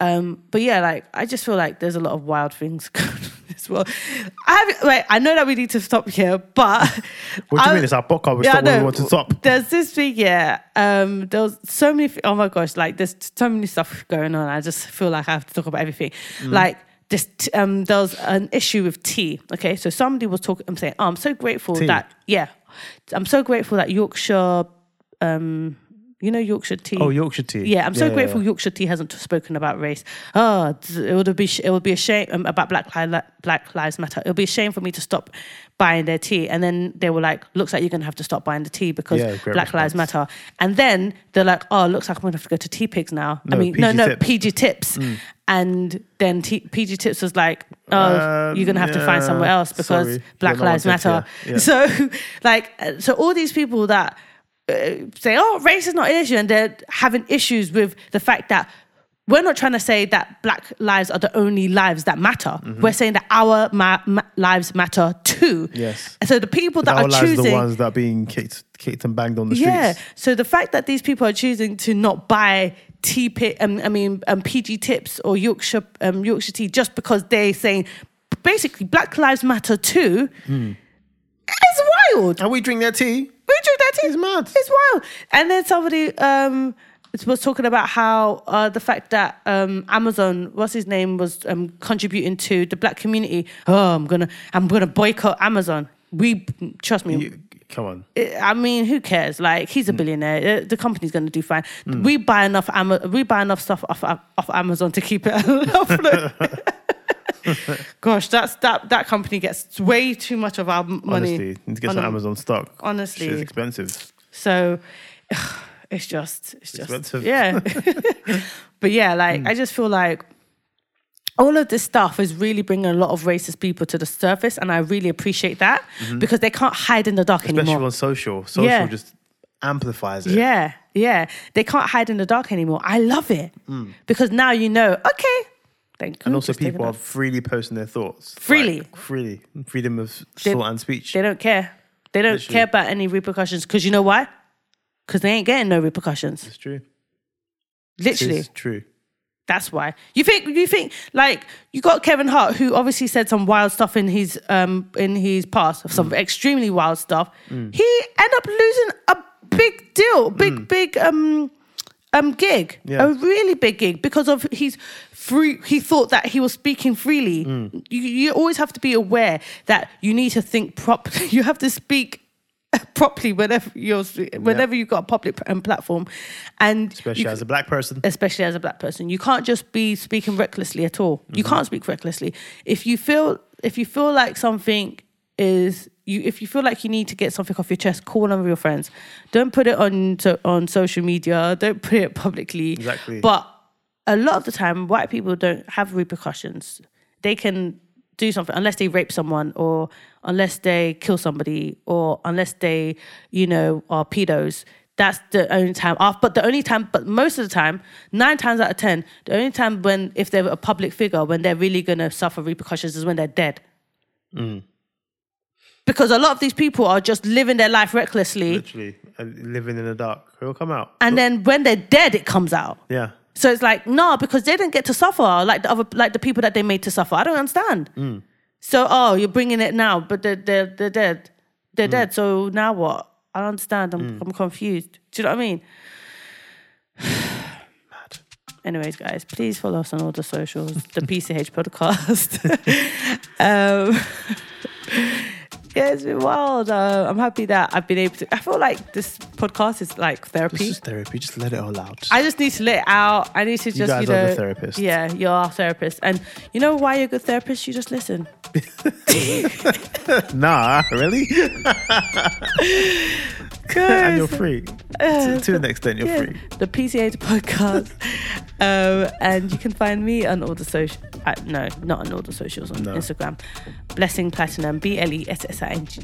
Um, but yeah, like I just feel like there's a lot of wild things [laughs] going on as well. I have, like I know that we need to stop here, but [laughs] What do you I- mean? It's our podcast. We Yeah, stop when we want to stop. There's this week, yeah. Um, there was so many. Oh my gosh, like there's so many stuff going on. I just feel like I have to talk about everything. Mm. Like this, um, there was an issue with tea. Okay, so somebody was talking. I'm saying, oh, I'm so grateful Tea? that yeah, I'm so grateful that Yorkshire, um, you know Yorkshire tea. Oh, Yorkshire tea. Yeah, I'm so yeah, grateful yeah. Yorkshire Tea hasn't spoken about race. Oh, it would be it would be a shame um, about Black Li- Black Lives Matter. It would be a shame for me to stop buying their tea. And then they were like, "Looks like you're gonna have to stop buying the tea because Yeah, Black Lives. Matter." And then they're like, "Oh, looks like I'm gonna have to go to Teapigs now." I No, mean, no, PG no, Tips. Mm. PG Tips. And then T- PG Tips was like, "Oh, Um, you're gonna have to find somewhere else because sorry. Black Lives Matter." [laughs] So, like, uh, so all these people that say, "Oh, race is not an issue," and they're having issues with the fact that we're not trying to say that black lives are the only lives that matter. Mm-hmm. We're saying that our ma- ma- lives matter too. Yes. And so the people that are lives are choosing, the ones that are being kicked, kicked and banged on the streets. yeah. So the fact that these people are choosing to not buy tea, pi- um, I mean, um, PG tips or Yorkshire, um, Yorkshire tea just because they're saying basically Black Lives Matter too. Hmm. It's wild. And we drink their tea. Drink that. It's mad. It's wild. And then somebody um, was talking about how uh, the fact that um, Amazon, what's his name, was um, contributing to the black community. Oh, I'm gonna, I'm gonna boycott Amazon. We trust me. You, come on. I mean, who cares? Like, he's a billionaire. Uh, The company's going to do fine. We buy enough. Ama- we buy enough stuff off off Amazon to keep it [laughs] afloat. [laughs] [laughs] Gosh, that's that that company gets way too much of our money. Honestly, need to get on some. Amazon stock. Honestly. it's expensive. So [sighs] it's just, it's just, Expensive. yeah. [laughs] [laughs] but yeah, like I just feel like all of this stuff is really bringing a lot of racist people to the surface, and I really appreciate that mm-hmm. because they can't hide in the dark Especially anymore. Especially on social. Social Yeah. just amplifies it. Yeah, yeah. They can't hide in the dark anymore. I love it mm. because now you know. Okay, thank you. And also, people are freely posting their thoughts. Freely. Like, freely. Freedom of They- thought and speech. They don't care. They don't Literally. care about any repercussions because you know why? Because they ain't getting no repercussions. It's true. Literally. It's true. That's why. You think you think like you got Kevin Hart who obviously said some wild stuff in his um in his past, some extremely wild stuff. He ended up losing a big deal, big big um um gig. Yeah. A really big gig because of his free he thought that he was speaking freely. You you always have to be aware that you need to think properly. [laughs] You have to speak [laughs] properly whenever you're whenever you've got a public um, platform and Especially you as a black person. especially as a black person. You can't just be speaking recklessly at all. You Mm-hmm. can't speak recklessly. If you feel if you feel like something is you if you feel like you need to get something off your chest, call one of your friends. Don't put it on to, on social media. Don't put it publicly. Exactly. But a lot of the time, white people don't have repercussions. They can do something unless they rape someone or unless they kill somebody or unless they, you know, are pedos. That's the only time off. But the only time, but most of the time, nine times out of ten, the only time when if they're a public figure, when they're really gonna suffer repercussions is when they're dead. Mm. Because a lot of these people are just living their life recklessly, Literally. Uh, living in the dark. It'll come out. and then when they're dead, it comes out. yeah. So it's like no, because they didn't get to suffer like the other, like the people that they made to suffer. I don't understand. Mm. So oh, you're bringing it now, but they're they're, they're dead. They're mm. dead. So now what? I don't understand. I'm mm. I'm confused. Do you know what I mean? [sighs] Anyways, guys, please follow us on all the socials. The PCH podcast. [laughs] um, [laughs] yeah, it's been wild. Uh, I'm happy that I've been able to. I feel like this podcast is like therapy. just therapy. Just let it all out. I just need to let it out. I need to just, You guys you are the therapist. Yeah, you're our therapist, and you know why you're a good therapist? You just listen. [laughs] nah, really? [laughs] [laughs] and you're free. to, to an extent, you're Yeah, free. The PCH podcast. um, and you can find me on all the social. Uh, no, not on all the socials on No. Instagram. Blessing Platinum. B L E S S I N G.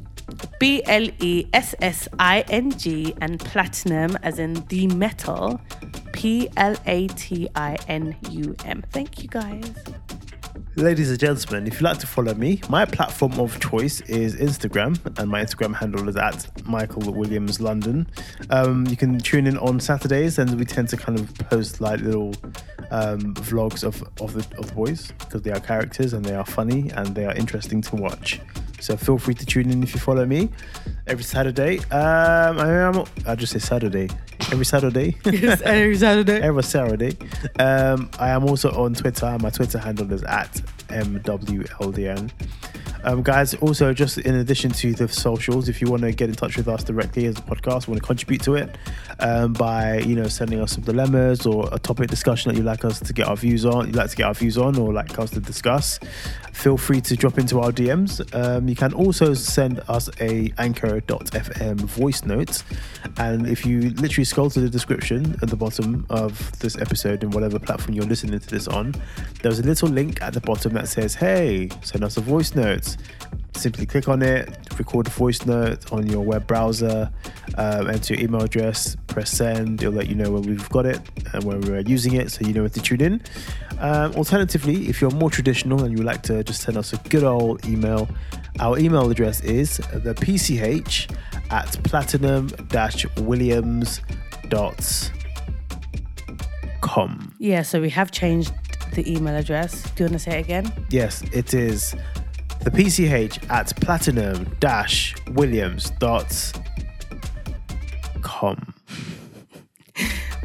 B L E S S I N G and Platinum, as in the metal. P L A T I N U M. Thank you guys. Ladies and gentlemen, if you'd like to follow me, my platform of choice is Instagram, and my Instagram handle is at Michael Williams London. Um, you can tune in on Saturdays, and we tend to kind of post like little um, vlogs of, of the of the boys because they are characters and they are funny and they are interesting to watch. So feel free to tune in if you follow me every Saturday. Um, I am I just say Saturday every Saturday. [laughs] every Saturday. every Saturday. Um, I am also on Twitter. My Twitter handle is at MWLDN. Um, guys, also just in addition to the socials, if you want to get in touch with us directly as a podcast, want to contribute to it um, by you know sending us some dilemmas or a topic discussion that you'd like us to get our views on, you'd like to get our views on, or like us to discuss, feel free to drop into our DMs. Um, you can also send us a anchor.fm voice note, and if you literally scroll to the description at the bottom of this episode in whatever platform you're listening to this on, there's a little link at the bottom that says, "Hey, send us a voice note." Simply click on it, record a voice note on your web browser, um, enter your email address, press send. It'll let you know when we've got it and when we're using it, so you know when to tune in. Um, alternatively, if you're more traditional and you would like to just send us a good old email, our email address is the pch at platinum-williams.com. Yeah, so we have changed the email address. Do you want to say it again? Yes, it is the PCH at platinum williams.com.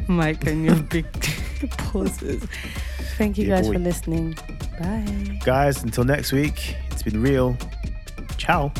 Mike and your big [laughs] pauses. Thank you Yeah, guys boy. for listening. Bye. Guys, until next week, it's been real. Ciao.